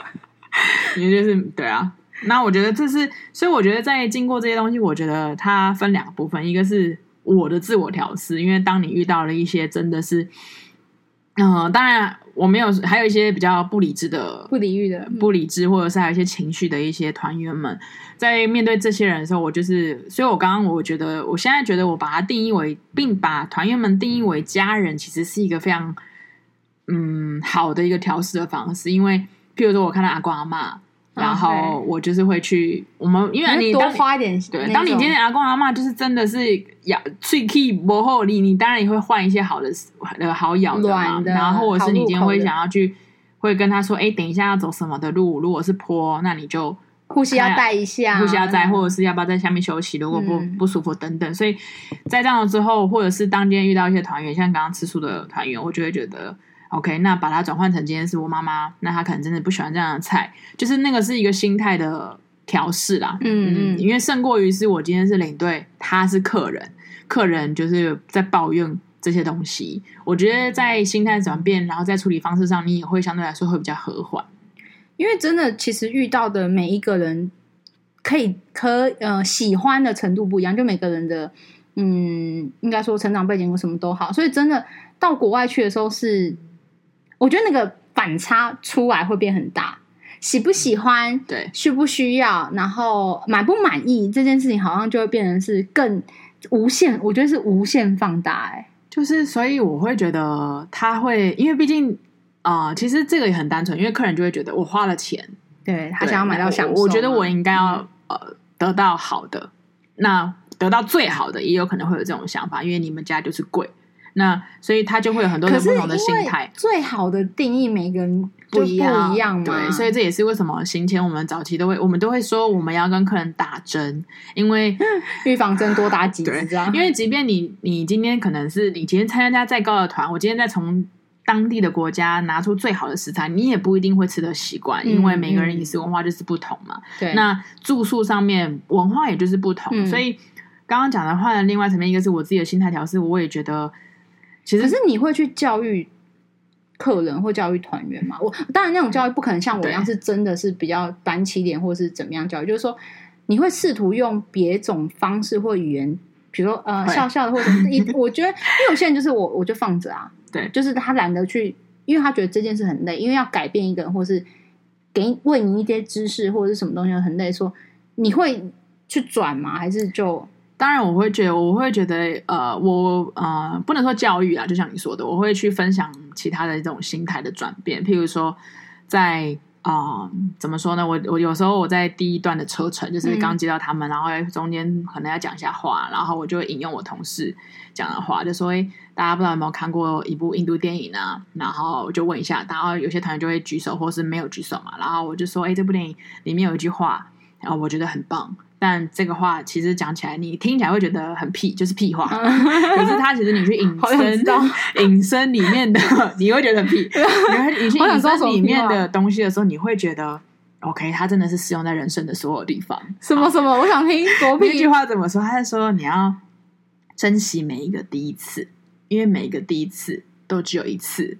(laughs) 也就是对啊，那我觉得这是，所以我觉得在经过这些东西，我觉得它分两个部分，一个是。我的自我调试，因为当你遇到了一些真的是嗯，当然我没有，还有一些比较不理智的、不理喻的、不理智，或者是还有一些情绪的一些团员们，在面对这些人的时候，我就是，所以我刚刚我觉得，我现在觉得我把它定义为，并把团员们定义为家人，其实是一个非常嗯好的一个调试的方式，因为譬如说我看到阿公阿嬷。然后我就是会去我们，因为你多花一点。对，当你今天阿公阿妈就是真的是咬脆 key 不厚力，你当然也会换一些好的、呃好咬的嘛。然后或者是你今天会想要去，会跟他说：“哎，等一下要走什么的路？如果是坡，那你就护膝要带一下，护膝要带，或者是要不要在下面休息？如果不不舒服等等。所以在这样之后，或者是当今天遇到一些团员，像刚刚吃素的团员，我就会觉得。OK，那把它转换成今天是我妈妈，那她可能真的不喜欢这样的菜，就是那个是一个心态的调试啦。嗯嗯，因为胜过于是我今天是领队，他是客人，客人就是在抱怨这些东西。我觉得在心态转变，然后在处理方式上，你也会相对来说会比较和缓。因为真的，其实遇到的每一个人，可以可呃喜欢的程度不一样，就每个人的嗯，应该说成长背景或什么都好，所以真的到国外去的时候是。我觉得那个反差出来会变很大，喜不喜欢，对，需不需要，然后满不满意这件事情，好像就会变成是更无限。我觉得是无限放大，哎，就是所以我会觉得他会，因为毕竟啊、呃，其实这个也很单纯，因为客人就会觉得我花了钱，对他想要买到享受我，我觉得我应该要、嗯、呃得到好的，那得到最好的，也有可能会有这种想法，因为你们家就是贵。那所以他就会有很多的不同的心态。最好的定义，每个人不一样，不一样。对，所以这也是为什么行前我们早期都会，我们都会说我们要跟客人打针，因为 (laughs) 预防针多打几针。因为即便你你今天可能是你今天参加再高的团，我今天再从当地的国家拿出最好的食材，你也不一定会吃得习惯，因为每个人饮食文化就是不同嘛。对、嗯，那住宿上面文化也就是不同，嗯、所以刚刚讲的话的另外层面，一个是我自己的心态调试，我也觉得。其实可是你会去教育客人或教育团员吗？我当然那种教育不可能像我一样是真的是比较板起脸或是怎么样教育，就是说你会试图用别种方式或语言，比如说呃笑笑的或者一，(laughs) 我觉得因为有些人就是我我就放着啊，对，就是他懒得去，因为他觉得这件事很累，因为要改变一个人或是给问你一些知识或者是什么东西很累，说你会去转吗？还是就？当然，我会觉得，我会觉得，呃，我呃，不能说教育啊，就像你说的，我会去分享其他的这种心态的转变。譬如说，在啊、呃，怎么说呢？我我有时候我在第一段的车程，就是刚接到他们，嗯、然后中间可能要讲一下话，然后我就引用我同事讲的话，就说：“诶，大家不知道有没有看过一部印度电影啊？”然后我就问一下，然后有些团员就会举手，或是没有举手嘛。然后我就说：“诶，这部电影里面有一句话，然后我觉得很棒。”但这个话其实讲起来，你听起来会觉得很屁，就是屁话。可是他其实你去引 (laughs) 申，(laughs) 引申里面的，你会觉得很屁。(laughs) 你去引申里面的东西的时候，你会觉得，OK，它真的是适用在人生的所有地方。什么什么？我想听多屁。这句话怎么说？他是说你要珍惜每一个第一次，因为每一个第一次都只有一次。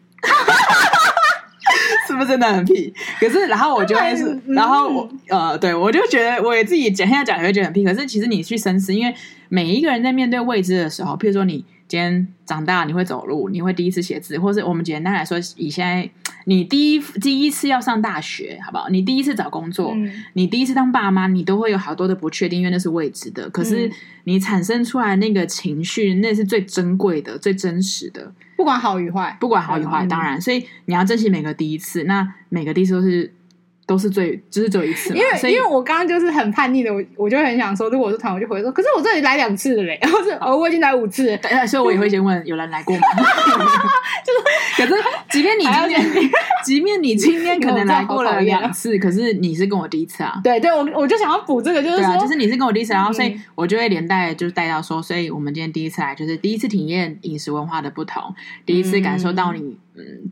是不是真的很屁？可是，然后我就会是，(laughs) 然后我呃，对我就觉得，我也自己讲现在讲也会觉得很屁。可是，其实你去深思，因为每一个人在面对未知的时候，譬如说你今天长大，你会走路，你会第一次写字，或是我们简单来说，以现在你第一第一次要上大学，好不好？你第一次找工作，嗯、你第一次当爸妈，你都会有好多的不确定，因为那是未知的。可是你产生出来那个情绪，那是最珍贵的、最真实的。不管好与坏，不管好与坏，当然，所以你要珍惜每个第一次。那每个第一次都是都是最，就是只有一次。因为因为我刚刚就是很叛逆的，我我就很想说，如果我是团，我就回说，可是我这里来两次了嘞，(laughs) 然后是哦，我已经来五次了，所以我也会先问有人来过吗？就是，可是即便你今天，即便你今天可能来过了两次，(laughs) 可是你是跟我第一次啊。对对，我我就想要补这个，就是说，就是你是跟我第一次，然后所以我就会连带就是带到说，所以我们今天第一次来，就是第一次体验饮食文化的不同，第一次感受到你。嗯，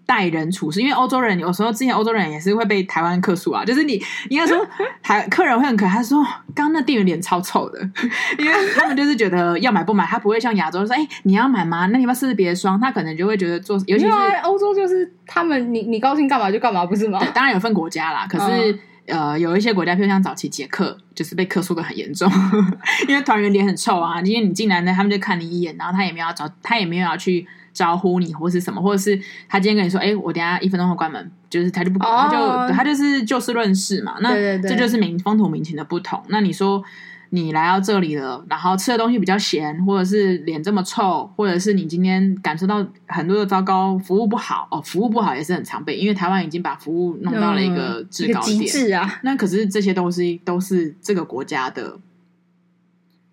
待人处事，因为欧洲人有时候之前欧洲人也是会被台湾客诉啊，就是你应该说台 (laughs) 客人会很可爱，他说刚刚那店员脸超臭的，(laughs) 因为他们就是觉得要买不买，他不会像亚洲说，哎、欸，你要买吗？那你要试试别的霜？他可能就会觉得做，尤其是欧洲就是他们你你高兴干嘛就干嘛，不是吗？当然有分国家啦，可是、嗯、呃有一些国家，譬如像早期捷克，就是被客诉的很严重，(laughs) 因为团员脸很臭啊，因为你进来呢，他们就看你一眼，然后他也没有要找，他也没有要去。招呼你，或是什么，或者是他今天跟你说，哎，我等下一分钟后关门，就是他就不，他就、oh. 他就是就事论事嘛。那这就是民风土民情的不同。那你说。你来到这里了，然后吃的东西比较咸，或者是脸这么臭，或者是你今天感受到很多的糟糕，服务不好哦，服务不好也是很常被，因为台湾已经把服务弄到了一个制高点，极致啊。那可是这些东西都是这个国家的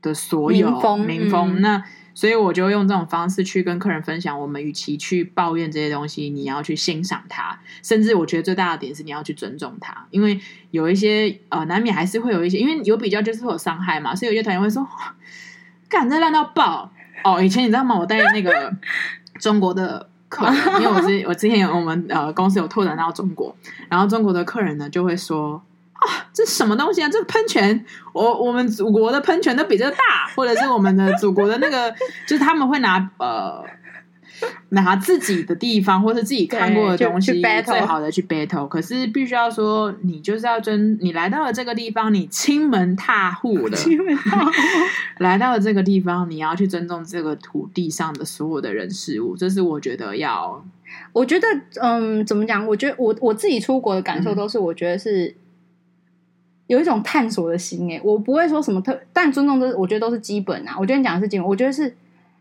的所有民风，民风、嗯、那。所以我就用这种方式去跟客人分享，我们与其去抱怨这些东西，你要去欣赏它，甚至我觉得最大的点是你要去尊重它，因为有一些呃难免还是会有一些，因为有比较就是会有伤害嘛，所以有些团员会说，(laughs) 干这烂到爆哦！以前你知道吗？我带那个 (laughs) 中国的客人，因为我之我之前有我们呃公司有拓展到中国，然后中国的客人呢就会说。啊，这什么东西啊？这个喷泉，我我们祖国的喷泉都比这个大，或者是我们的祖国的那个，(laughs) 就是他们会拿呃拿自己的地方，或是自己看过的东西，最好的去 battle。可是必须要说，你就是要尊，你来到了这个地方，你亲门踏户 (laughs) 的，亲门踏户来到了这个地方，你要去尊重这个土地上的所有的人事物。这是我觉得要，我觉得嗯，怎么讲？我觉得我我自己出国的感受都是，我觉得是。有一种探索的心诶，我不会说什么特，但尊重都是我觉得都是基本啊。我觉得你讲的是基本，我觉得是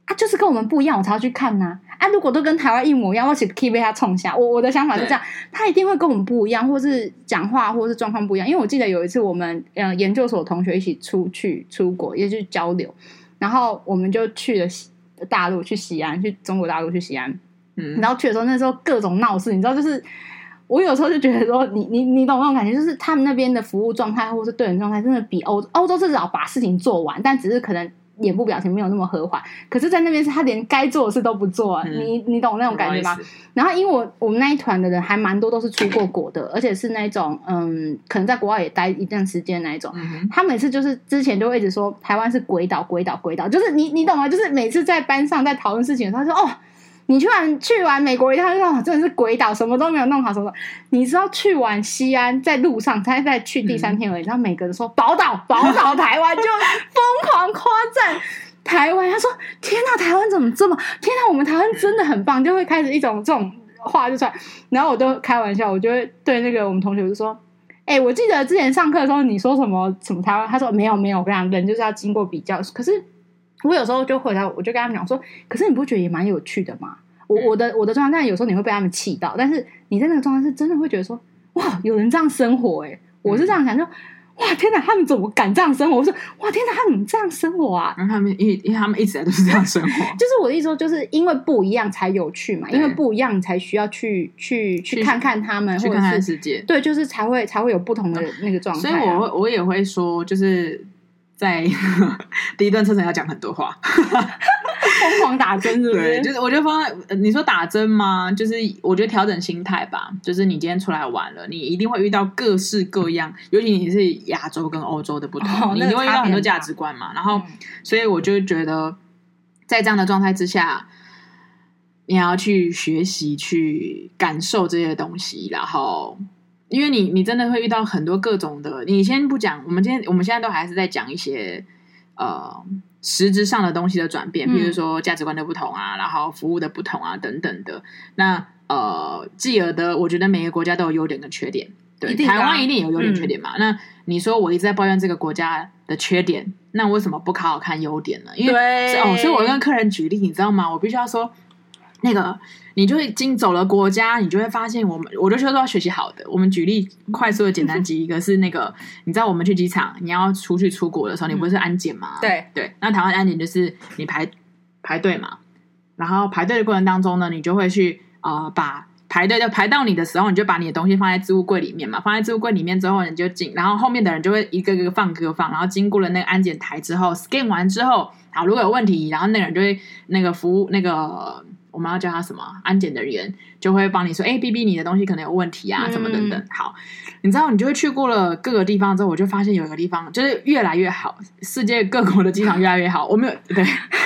啊，就是跟我们不一样，我才要去看呐。啊，如果都跟台湾一模一样，我岂可以被他冲下？我我的想法是这样，他一定会跟我们不一样，或是讲话，或是状况不一样。因为我记得有一次我们嗯研究所同学一起出去出国，也就是交流，然后我们就去了大陆，去西安，去中国大陆去西安。嗯，然后去的时候，那时候各种闹事，你知道，就是。我有时候就觉得说，你你你懂那种感觉，就是他们那边的服务状态或者是对人状态，真的比欧欧洲至少把事情做完，但只是可能脸部表情没有那么和缓。可是，在那边是他连该做的事都不做，嗯、你你懂那种感觉吗？然后，因为我我们那一团的人还蛮多都是出过国的，而且是那种嗯，可能在国外也待一段时间那一种。嗯、他每次就是之前就会一直说台湾是鬼岛，鬼岛，鬼岛，就是你你懂吗？就是每次在班上在讨论事情的时候，他说哦。你去完去完美国一趟，那真的是鬼岛，什么都没有弄好。什么？你知道去完西安，在路上才在去第三天而已。然后每个人说宝岛，宝岛台湾就疯狂夸赞台湾。他说：“天哪，台湾怎么这么？天哪，我们台湾真的很棒。”就会开始一种这种话就出来。然后我都开玩笑，我就会对那个我们同学就说：“哎、欸，我记得之前上课的时候你说什么什么台湾？”他说：“没有没有，我跟你讲，人就是要经过比较。”可是。我有时候就回答，我就跟他们讲说：“可是你不觉得也蛮有趣的吗？”我我的我的状态，但有时候你会被他们气到，但是你在那个状态是真的会觉得说：“哇，有人这样生活！”哎，我是这样想，就哇，天哪，他们怎么敢这样生活？我说：“哇，天哪，他们怎么这样生活啊？”然后他们因为因为他们一直来都是这样生活，(laughs) 就是我的意思说，就是因为不一样才有趣嘛，因为不一样才需要去去去看看他们，去看看世界，对，就是才会才会有不同的那个状态啊。所以我会我也会说，就是。在 (laughs) 第一段车程要讲很多话，疯狂打针是不是？对，就是我觉得放在你说打针吗？就是我觉得调整心态吧。就是你今天出来玩了，你一定会遇到各式各样，尤其你是亚洲跟欧洲的不同，哦、你一定会遇到很多价值观嘛。然后，嗯、所以我就觉得，在这样的状态之下，你要去学习、去感受这些东西，然后。因为你，你真的会遇到很多各种的。你先不讲，我们今天我们现在都还是在讲一些呃实质上的东西的转变，比如说价值观的不同啊，然后服务的不同啊等等的。那呃，继而的，我觉得每个国家都有优点跟缺点。对，台湾一定有优点缺点嘛。嗯、那你说我一直在抱怨这个国家的缺点，那为什么不好好看优点呢？因为对哦，所以我跟客人举例，你知道吗？我必须要说。那个，你就已经走了国家，你就会发现，我们我就说都要学习好的。我们举例快速的简单举一个，是那个，你知道我们去机场，你要出去出国的时候，你不是安检吗？对对，那台湾安检就是你排排队嘛，然后排队的过程当中呢，你就会去啊、呃，把排队就排到你的时候，你就把你的东西放在置物柜里面嘛，放在置物柜里面之后，你就进，然后后面的人就会一个一个放，一个放，然后经过了那个安检台之后，scan 完之后，好，如果有问题，然后那个人就会那个服务那个。我们要叫他什么？安检人员就会帮你说：“哎，B B，你的东西可能有问题啊，什么等等。”好，你知道，你就会去过了各个地方之后，我就发现有一个地方就是越来越好，世界各国的机场越来越好。我没有对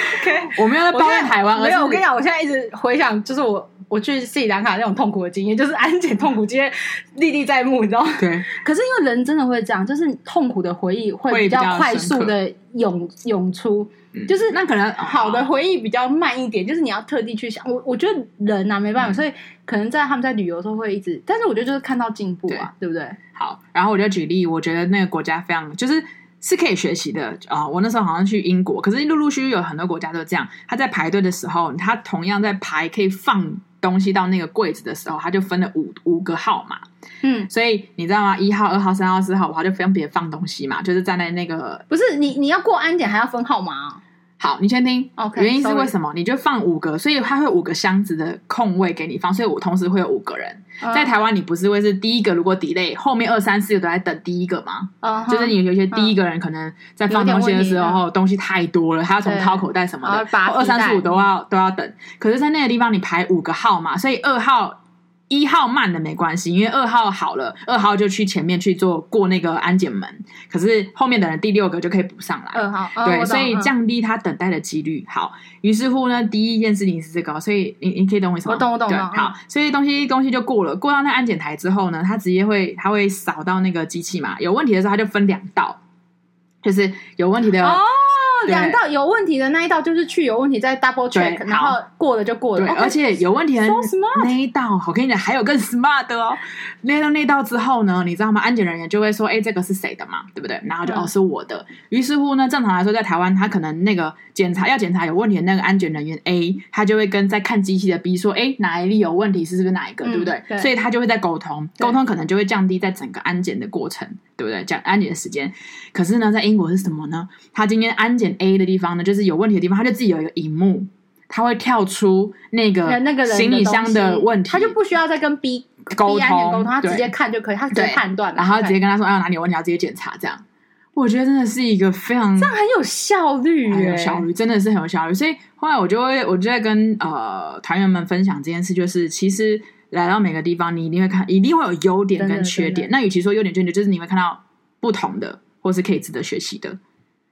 (laughs) 我没有在抱怨台湾，没有。我跟你讲，我现在一直回想，就是我我去斯里兰卡那种痛苦的经验，(laughs) 就是安检痛苦经验历历在目，你知道吗？(laughs) 对。可是因为人真的会这样，就是痛苦的回忆会比较快速的涌涌出。就是那可能好的回忆比较慢一点，就是你要特地去想。我我觉得人啊没办法，所以可能在他们在旅游的时候会一直，但是我觉得就是看到进步啊，对不对？好，然后我就举例，我觉得那个国家非常就是是可以学习的啊。我那时候好像去英国，可是陆陆续续有很多国家都这样。他在排队的时候，他同样在排可以放东西到那个柜子的时候，他就分了五五个号码。嗯，所以你知道吗？一号、二号、三号、四号、五号就分别放东西嘛，就是站在那个不是你你要过安检还要分号码。好，你先听。原因是为什么？你就放五个，所以它会五个箱子的空位给你放，所以我同时会有五个人。Uh, 在台湾，你不是会是第一个，如果 delay，后面二三四个都在等第一个吗？Uh-huh, 就是你有些第一个人可能在放东西的时候，东西太多了，他要从掏口袋什么的，二三四五都要都要等。可是，在那个地方，你排五个号嘛，所以二号。一号慢的没关系，因为二号好了，二号就去前面去做过那个安检门，可是后面的人第六个就可以补上来。二号对，所以降低他等待的几率。好，于是乎呢，第一件事情是这个，所以你你可以懂我意思吗？我懂我懂。对，好，所以东西东西就过了，过到那安检台之后呢，他直接会他会扫到那个机器嘛，有问题的时候他就分两道，就是有问题的。哦两道有问题的那一道就是去有问题再 double check，然后过了就过了。对，而且有问题的那一道，我跟你讲，还有更 smart 的哦。那道那道之后呢，你知道吗？安检人员就会说：“哎，这个是谁的嘛？对不对？”然后就哦，是我的。于是乎呢，正常来说，在台湾，他可能那个检查要检查有问题的那个安检人员 A，他就会跟在看机器的 B 说：“哎，哪一例有问题？是不是哪一个？对不对？”所以他就会在沟通，沟通可能就会降低在整个安检的过程，对不对？讲安检的时间。可是呢，在英国是什么呢？他今天安检 A 的地方呢，就是有问题的地方，他就自己有一个荧幕，他会跳出那个那个行李箱的问题，他就不需要再跟 B 沟通，沟通，他直接看就可以，他直接判断，然后直接跟他说：“哎，哪里有问题，要直接检查。”这样，我觉得真的是一个非常这样很有效率，很有效率，真的是很有效率。所以后来我就会，我就在跟呃团员们分享这件事，就是其实来到每个地方，你一定会看，一定会有优点跟缺点。那与其说优点缺点，就是你会看到不同的，或是可以值得学习的，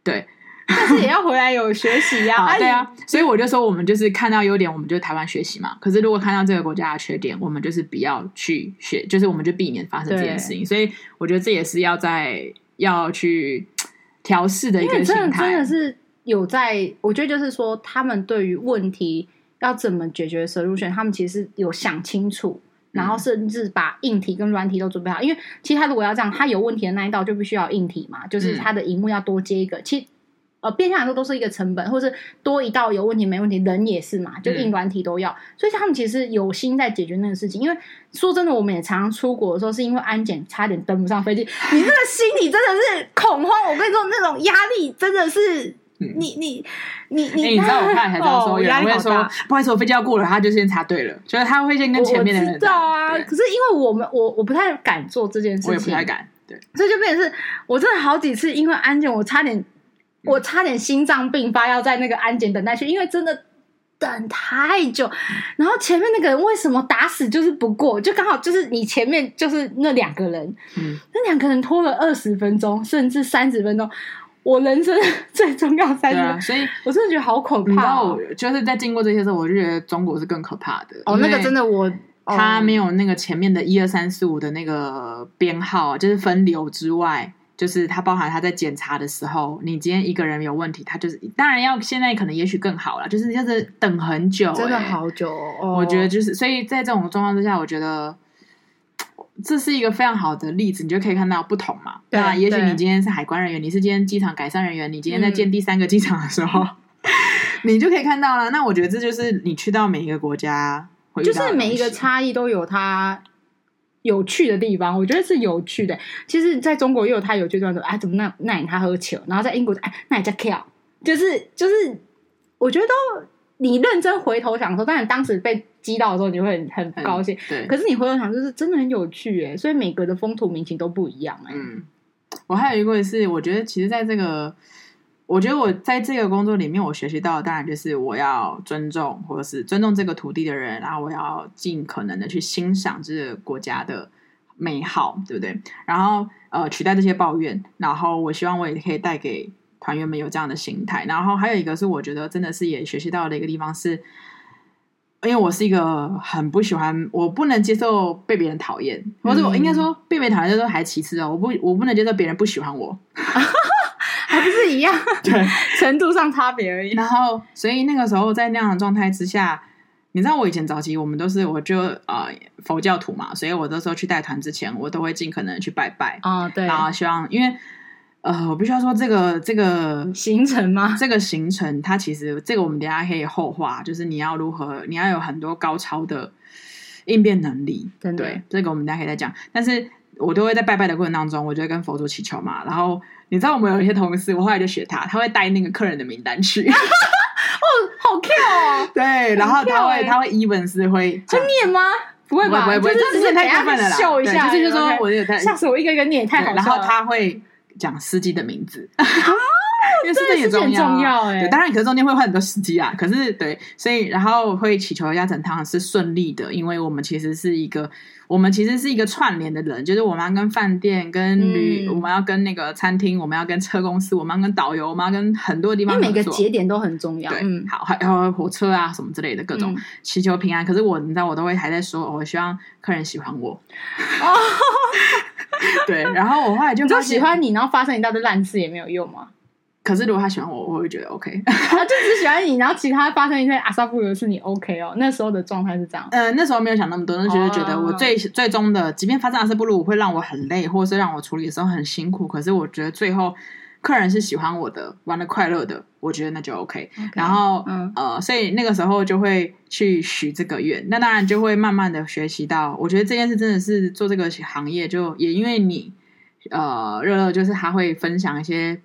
对。但是也要回来有学习呀、啊啊，对啊，所以我就说，我们就是看到优点，我们就台湾学习嘛。可是如果看到这个国家的缺点，我们就是不要去学，就是我们就避免发生这件事情。所以我觉得这也是要在要去调试的一个心态。真的是有在，我觉得就是说，他们对于问题要怎么解决 solution，他们其实有想清楚，然后甚至把硬体跟软体都准备好。因为其实他如果要这样，他有问题的那一道就必须要硬体嘛，就是他的荧幕要多接一个。其实。呃，变相来说都是一个成本，或是多一道有问题没问题，人也是嘛，就硬软体都要，嗯、所以他们其实有心在解决那个事情。因为说真的，我们也常常出国的时候，是因为安检差点登不上飞机，你那个心里真的是恐慌。我跟你说，那种压力真的是，嗯、你你你你，欸、你知道我看才知道说，(laughs) 压力好大。不好意思，我飞机要过了，他就先插队了，就是他会先跟前面的人。知道啊，可是因为我们我我不太敢做这件事情，我也不太敢，对，所以就变成是我真的好几次因为安检，我差点。我差点心脏病发，要在那个安检等待区，因为真的等太久。然后前面那个人为什么打死就是不过？就刚好就是你前面就是那两个人，嗯，那两个人拖了二十分钟，甚至三十分钟。我人生 (laughs) 最重要三十分钟，所以我真的觉得好可怕哦。就是在经过这些时候，我就觉得中国是更可怕的。哦，那个真的我，他没有那个前面的一二三四五的那个编号，就是分流之外。就是它包含它在检查的时候，你今天一个人有问题，它就是当然要现在可能也许更好了，就是要是等很久，欸，真的好久，哦。我觉得就是，所以在这种状况之下，我觉得这是一个非常好的例子，你就可以看到不同嘛。对啊，也许你今天是海关人员，你是今天机场改善人员，你今天在建第三个机场的时候，嗯、(laughs) 你就可以看到了。那我觉得这就是你去到每一个国家，就是每一个差异都有它。有趣的地方，我觉得是有趣的。其实在中国也有他有趣的地方，说哎，怎么那那你他喝酒，然后在英国哎，那你叫 kill，就是就是，我觉得都你认真回头想说，当然当时被击到的时候，你会很很高兴。对，可是你回头想，就是真的很有趣哎。所以每个的风土民情都不一样哎。嗯，我还有一个是，我觉得其实在这个。我觉得我在这个工作里面，我学习到的当然就是我要尊重，或者是尊重这个土地的人，然后我要尽可能的去欣赏这个国家的美好，对不对？然后呃，取代这些抱怨，然后我希望我也可以带给团员们有这样的心态。然后还有一个是，我觉得真的是也学习到的一个地方是，因为我是一个很不喜欢，我不能接受被别人讨厌，或者我应该说被别人讨厌就是还其次哦，我不我不能接受别人不喜欢我。(laughs) 还不是一样，对，程度上差别而已。然后，所以那个时候在那样的状态之下，你知道我以前早期我们都是，我就呃佛教徒嘛，所以我那时候去带团之前，我都会尽可能去拜拜啊、哦，对，然后希望，因为呃，我必须要说这个这个行程吗？这个行程它其实这个我们等下可以后话，就是你要如何，你要有很多高超的应变能力，对，对，这个我们等下可以再讲，但是。我都会在拜拜的过程当中，我就会跟佛祖祈求嘛。然后你知道，我们有一些同事，我后来就学他，他会带那个客人的名单去。(laughs) 哦，好 Q 哦！对，然后他会他会 even 是会会念吗？不会吧？不会不会，这只是太过分了啦。秀一下，就是说我有太吓死我一个一个念，太好笑了。然后他会讲司机的名字。(laughs) 因为这也很重要哎，对，当然可是中间会换很多时机啊。(laughs) 可是对，所以然后会祈求一下整趟是顺利的，因为我们其实是一个，我们其实是一个串联的人，就是我们要跟饭店、跟旅，嗯、我们要跟那个餐厅，我们要跟车公司，我们要跟导游，我们要跟很多地方，每个节点都很重要。对，嗯、好，还有火车啊什么之类的各种祈求平安。可是我，你知道，我都会还在说，我希望客人喜欢我。哦，(laughs) 对，然后我后来就就喜欢你，然后发生一大堆烂事也没有用吗？可是如果他喜欢我，我会觉得 OK。(laughs) 他就只喜欢你，然后其他发生一些阿萨布鲁是你 OK 哦。那时候的状态是这样。嗯、呃，那时候没有想那么多，那时候觉得我最、oh. 最终的，即便发生阿萨布鲁会让我很累，或者是让我处理的时候很辛苦，可是我觉得最后客人是喜欢我的，玩的快乐的，我觉得那就 OK。Okay. 然后、嗯、呃，所以那个时候就会去许这个愿。那当然就会慢慢的学习到，我觉得这件事真的是做这个行业，就也因为你呃，热热就是他会分享一些。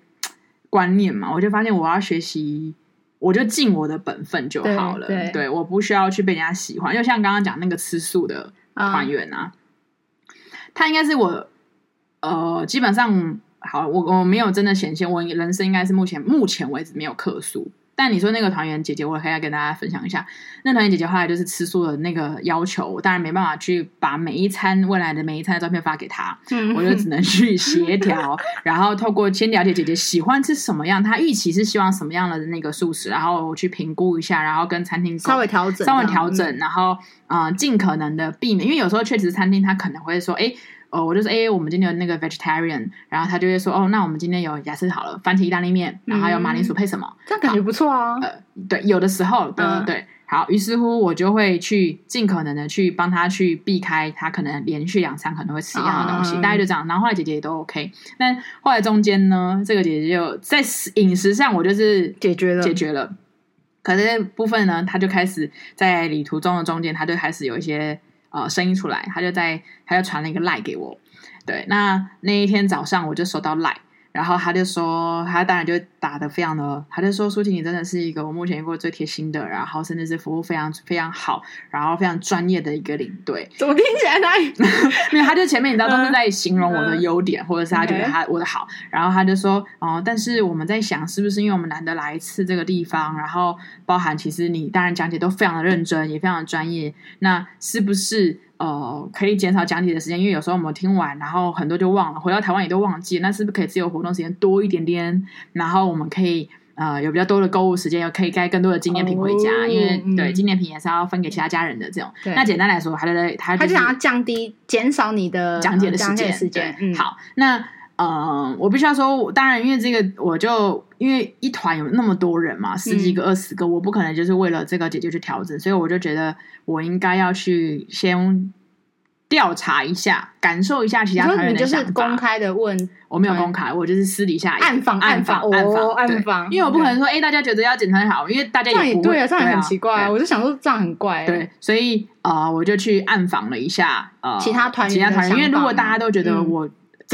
观念嘛，我就发现我要学习，我就尽我的本分就好了。对，对，我不需要去被人家喜欢。就像刚刚讲那个吃素的团员啊，嗯、他应该是我呃，基本上好，我我没有真的显现，我人生应该是目前目前为止没有客诉。但你说那个团员姐姐，我可以跟大家分享一下。那团员姐姐后来就是吃素的那个要求，我当然没办法去把每一餐未来的每一餐的照片发给她，嗯、我就只能去协调，(laughs) 然后透过先了解姐姐喜欢吃什么样，她预期是希望什么样的那个素食，然后我去评估一下，然后跟餐厅稍微调整，稍微调整，嗯、然后啊、呃，尽可能的避免，因为有时候确实餐厅他可能会说，哎。哦，我就是，哎，我们今天有那个 vegetarian，然后他就会说，哦，那我们今天有假设好了，番茄意大利面，然后还有马铃薯配什么？这样感觉不错啊。呃，对，有的时候，对、嗯、对。好，于是乎我就会去尽可能的去帮他去避开他可能连续两餐可能会吃一样的东西，嗯、大概就这样。然后后来姐姐也都 OK，但后来中间呢，这个姐姐就在饮食上我就是解决了，解决了。可是这部分呢，他就开始在旅途中的中间，他就开始有一些。呃，声音出来，他就在，他就传了一个赖给我，对，那那一天早上我就收到赖。然后他就说，他当然就打的非常的，他就说，舒婷，你真的是一个我目前见过最贴心的，然后甚至是服务非常非常好，然后非常专业的一个领队。怎么听起来？(laughs) 没有，他就前面你知道都是在形容我的优点，嗯、或者是他觉得他我的好，嗯、然后他就说，哦、呃，但是我们在想，是不是因为我们难得来一次这个地方，然后包含其实你当然讲解都非常的认真，也非常的专业，那是不是？呃，可以减少讲解的时间，因为有时候我们听完，然后很多就忘了，回到台湾也都忘记。那是不是可以自由活动时间多一点点？然后我们可以呃有比较多的购物时间，又可以带更多的纪念品回家，哦、因为、嗯、对纪念品也是要分给其他家人的这种。对那简单来说，他就在他就想要降低、减少你的讲解的时间。时间对嗯，好，那。嗯，我必须要说，当然，因为这个，我就因为一团有那么多人嘛，十几个、二十个，我不可能就是为了这个姐姐去调整，所以我就觉得我应该要去先调查一下，感受一下其他团员的想法。就是公开的问，我没有公开，我就是私底下暗访、暗访、暗访、暗访，因为我不可能说，哎，大家觉得要检查好，因为大家也不对啊，这样很奇怪，我就想说这样很怪，对，所以呃，我就去暗访了一下呃其他团员，其他团员，因为如果大家都觉得我。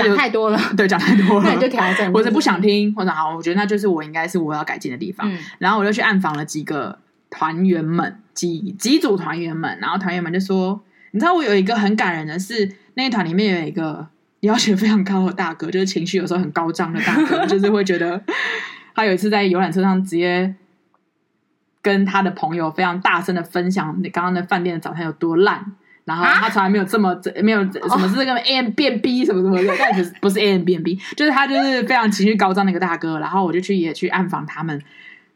讲太多了，(laughs) 对，讲太多了，那你就调整。我者不想听，或者好，我觉得那就是我应该是我要改进的地方。嗯、然后我就去暗访了几个团员们，几几组团员们，然后团员们就说：“你知道我有一个很感人的是，那一团里面有一个要求非常高的大哥，(laughs) 就是情绪有时候很高涨的大哥，(laughs) 就是会觉得他有一次在游览车上直接跟他的朋友非常大声的分享你刚刚的饭店的早餐有多烂。”然后他从来没有这么没有什么是这个 A M 变 B 什么什么的，但不是不是 A M 变 B，(laughs) 就是他就是非常情绪高涨的一个大哥。然后我就去也去暗访他们，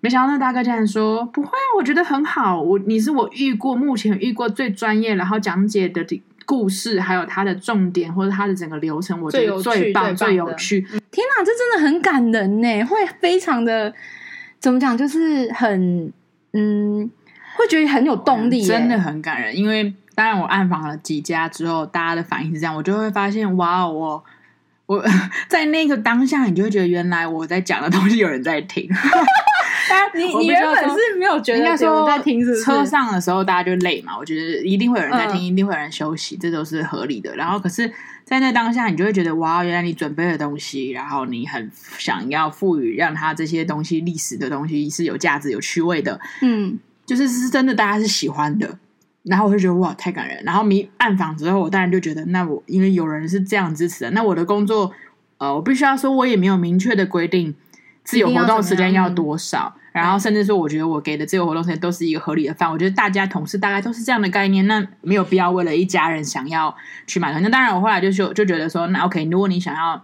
没想到那大哥竟然说不会啊，我觉得很好，我你是我遇过目前遇过最专业，然后讲解的故事，还有他的重点或者他的整个流程，我觉得最棒最有趣。天哪，这真的很感人呢，会非常的怎么讲，就是很嗯，会觉得很有动力，真的很感人。因为当然我暗访了几家之后，大家的反应是这样，我就会发现哇，我我 (laughs) 在那个当下，你就会觉得原来我在讲的东西有人在听。(laughs) 你你原本是没有觉得说在听，是车上的时候大家就累嘛？我觉得一定会有人在听，一定会有人休息，这都是合理的。然后可是，在那当下，你就会觉得哇，原来你准备的东西，然后你很想要赋予让他这些东西历史的东西是有价值、有趣味的，嗯，就是是真的，大家是喜欢的。然后我就觉得哇，太感人。然后迷暗访之后，我当然就觉得，那我因为有人是这样支持的，那我的工作，呃，我必须要说，我也没有明确的规定自由活动时间要多少。然后甚至说，我觉得我给的自由活动时间都是一个合理的范围。我觉得大家同事大概都是这样的概念，那没有必要为了一家人想要去买团。那当然，我后来就就就觉得说，那 OK，如果你想要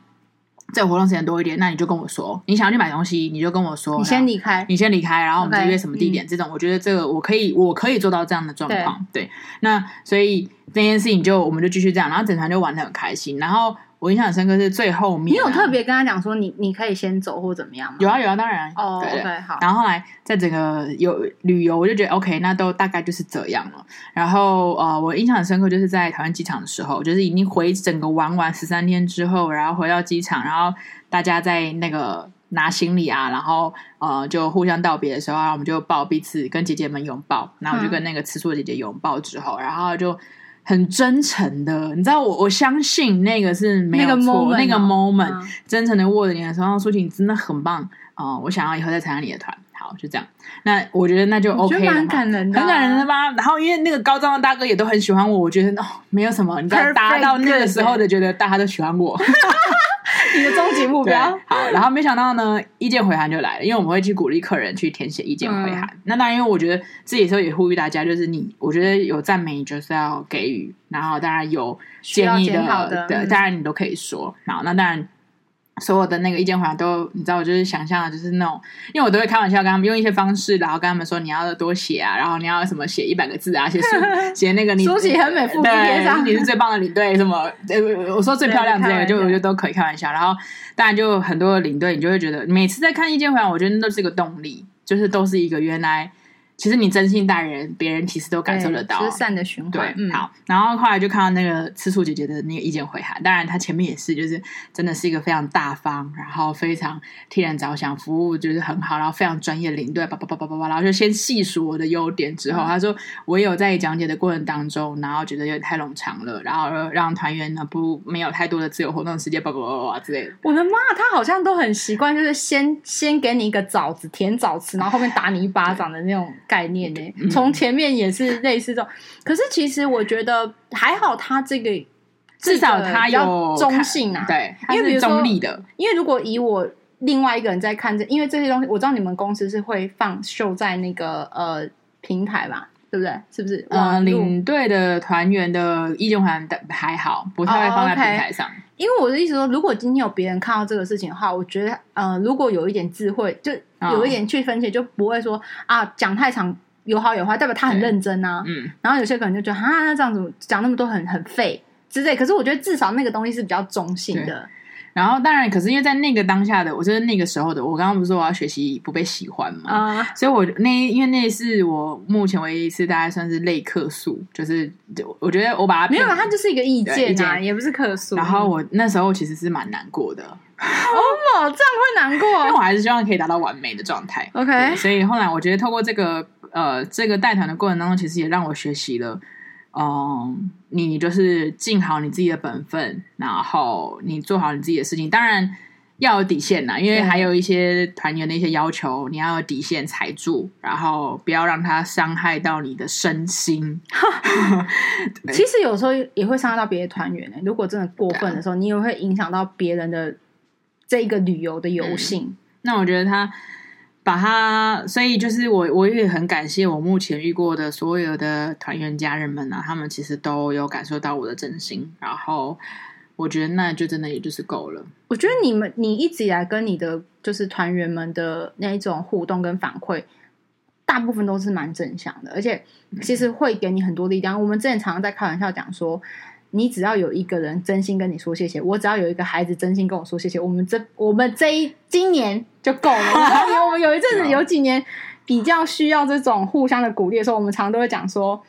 自由活动时间多一点，那你就跟我说，你想要去买东西，你就跟我说，你先离开，你先离开，然后我们再约什么地点。Okay, 这种我觉得这个我可以，我可以做到这样的状况。对，对，那所以这件事情就我们就继续这样，然后整团就玩的很开心，然后。我印象很深刻是最后面，啊，你有特别跟他讲说你你可以先走或怎么样吗？有啊有啊，当然哦。Oh, OK 好。然后后来在整个有旅游，我就觉得 OK，那都大概就是这样了。然后呃，我印象很深刻就是在台湾机场的时候，就是已经回整个玩完十三天之后，然后回到机场，然后大家在那个拿行李啊，然后呃就互相道别的时候，然后我们就抱彼此跟姐姐们拥抱，然后我就跟那个吃醋的姐姐拥抱之后，嗯、然后就。很真诚的，你知道我我相信那个是没有错，那个 moment，那个 moment、嗯、真诚的握着你的手，然后说起你真的很棒啊、呃！我想要以后再参加你的团，好就这样。那我觉得那就 OK 了，蛮感人的、啊，很感人的吧？然后因为那个高中的大哥也都很喜欢我，我觉得哦，没有什么，你知道达到那个时候的觉得大家都喜欢我。(laughs) 你的终极目标 (laughs) 好，然后没想到呢，意见回函就来了，因为我们会去鼓励客人去填写意见回函。嗯、那当然，因为我觉得自己的时候也呼吁大家，就是你，我觉得有赞美就是要给予，然后当然有建议的，的对，当然你都可以说。然后那当然。所有的那个意见回答都，你知道，我就是想象的，就是那种，因为我都会开玩笑跟他们用一些方式，然后跟他们说你要多写啊，然后你要什么写一百个字啊，写书写那个你书写很美，附贴上你是最棒的领队，什么呃，我说最漂亮之类的，就我觉得都可以开玩笑。然后当然就很多的领队，你就会觉得每次在看意见回来，我觉得那都是一个动力，就是都是一个原来。其实你真心待人，别人其实都感受得到，是善的循环。对，嗯、好。然后后来就看到那个吃醋姐姐的那个意见回函，当然她前面也是，就是真的是一个非常大方，然后非常替人着想，服务就是很好，然后非常专业的领队，叭叭叭叭叭叭，然后就先细数我的优点之后，她、嗯、说我有在讲解的过程当中，然后觉得有点太冗长了，然后让团员呢不没有太多的自由活动时间，叭叭叭叭之类的。我的妈，她好像都很习惯，就是先先给你一个枣子甜枣吃，然后后面打你一巴掌的那种。概念呢，从前面也是类似这种，可是其实我觉得还好，他这个至少他有中性啊，对，因为中立的。因为如果以我另外一个人在看这，因为这些东西，我知道你们公司是会放秀在那个呃平台吧，对不对？是不是？嗯，领队的团员的意见还还好，不太会放在平台上。因为我的意思说，如果今天有别人看到这个事情的话，我觉得，呃，如果有一点智慧，就有一点去分析，就不会说啊，讲太长，有好有坏，代表他很认真啊。嗯。然后有些可能就觉得，啊，那这样子讲那么多很很废之类。可是我觉得至少那个东西是比较中性的。然后当然，可是因为在那个当下的，我就是那个时候的，我刚刚不是说我要学习不被喜欢嘛，啊、uh，所以我那因为那是我目前唯一一次大概算是类客诉，就是我觉得我把它没有，它就是一个意见啊，也不是客诉。然后我那时候其实是蛮难过的，哦，这样会难过，因为我还是希望可以达到完美的状态。OK，所以后来我觉得透过这个呃这个带团的过程当中，其实也让我学习了。嗯，你就是尽好你自己的本分，然后你做好你自己的事情。当然要有底线呐，因为还有一些团员的一些要求，你要有底线踩住，然后不要让他伤害到你的身心。(laughs) 其实有时候也会伤害到别的团员。如果真的过分的时候，啊、你也会影响到别人的这一个旅游的游兴、嗯。那我觉得他。把它，所以就是我我也很感谢我目前遇过的所有的团员家人们啊，他们其实都有感受到我的真心，然后我觉得那就真的也就是够了。我觉得你们你一直以来跟你的就是团员们的那一种互动跟反馈，大部分都是蛮正向的，而且其实会给你很多力量。我们之前常常在开玩笑讲说。你只要有一个人真心跟你说谢谢，我只要有一个孩子真心跟我说谢谢，我们这我们这一今年就够了。然后 (laughs) 我们有一阵子有几年比较需要这种互相的鼓励的时候，我们常常都会讲说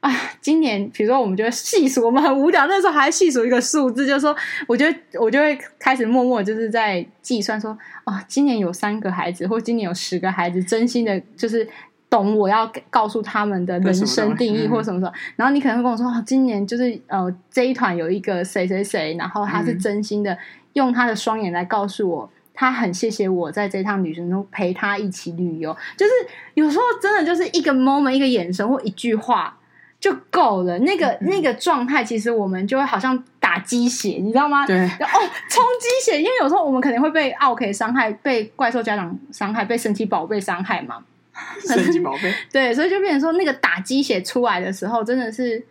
啊，今年比如说我们就会细数，我们很无聊那时候还细数一个数字，就是说，我觉得我就会开始默默就是在计算说，啊，今年有三个孩子，或今年有十个孩子，真心的就是。懂我要告诉他们的人生定义或什么什么，然后你可能会跟我说：“哦，今年就是呃这一团有一个谁谁谁，然后他是真心的用他的双眼来告诉我，他很谢谢我在这趟旅程中陪他一起旅游。就是有时候真的就是一个 moment，一个眼神或一句话就够了。那个那个状态，其实我们就会好像打鸡血，你知道吗？对，哦，冲鸡血，因为有时候我们可能会被奥 K 伤害，被怪兽家长伤害，被神奇宝贝伤害嘛。” (laughs) 神奇宝贝，(laughs) 对，所以就变成说，那个打鸡血出来的时候，真的是，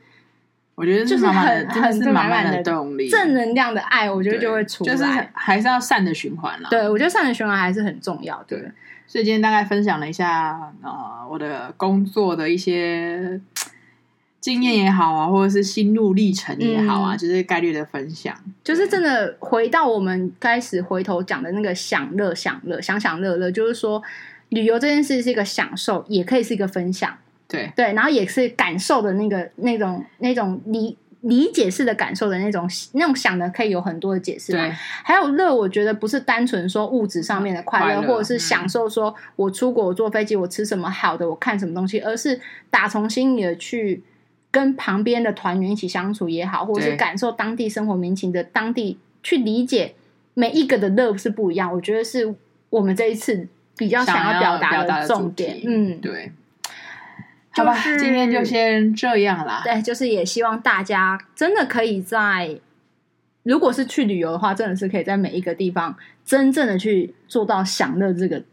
我觉得就是很很满满的动力，正能量的爱，我觉得就会出来，就是还是要善的循环了。对，我觉得善的循环还是很重要。对，所以今天大概分享了一下呃我的工作的一些经验也好啊，或者是心路历程也好啊，就是概率的分享，就是真的回到我们开始回头讲的那个享乐享乐享享乐乐，就是说。旅游这件事是一个享受，也可以是一个分享，对对，然后也是感受的那个那种那种理理解式的感受的那种那种想的，可以有很多的解释。对，还有乐，我觉得不是单纯说物质上面的快乐，或者是享受说我出国我坐飞机我吃什么好的我看什么东西，而是打从心里的去跟旁边的团员一起相处也好，或者是感受当地生活民情的当地去理解每一个的乐是不一样。我觉得是我们这一次。比较想要表达的重点，嗯，对，好吧，就是，今天就先这样啦。对，就是也希望大家真的可以在，如果是去旅游的话，真的是可以在每一个地方真正的去做到享乐这个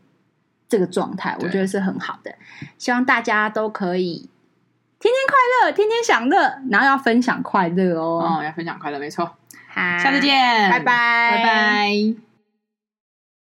这个状态，我觉得是很好的。希望大家都可以天天快乐，天天享乐，然后要分享快乐哦。哦，要分享快乐，没错。好，下次见，拜拜，拜拜。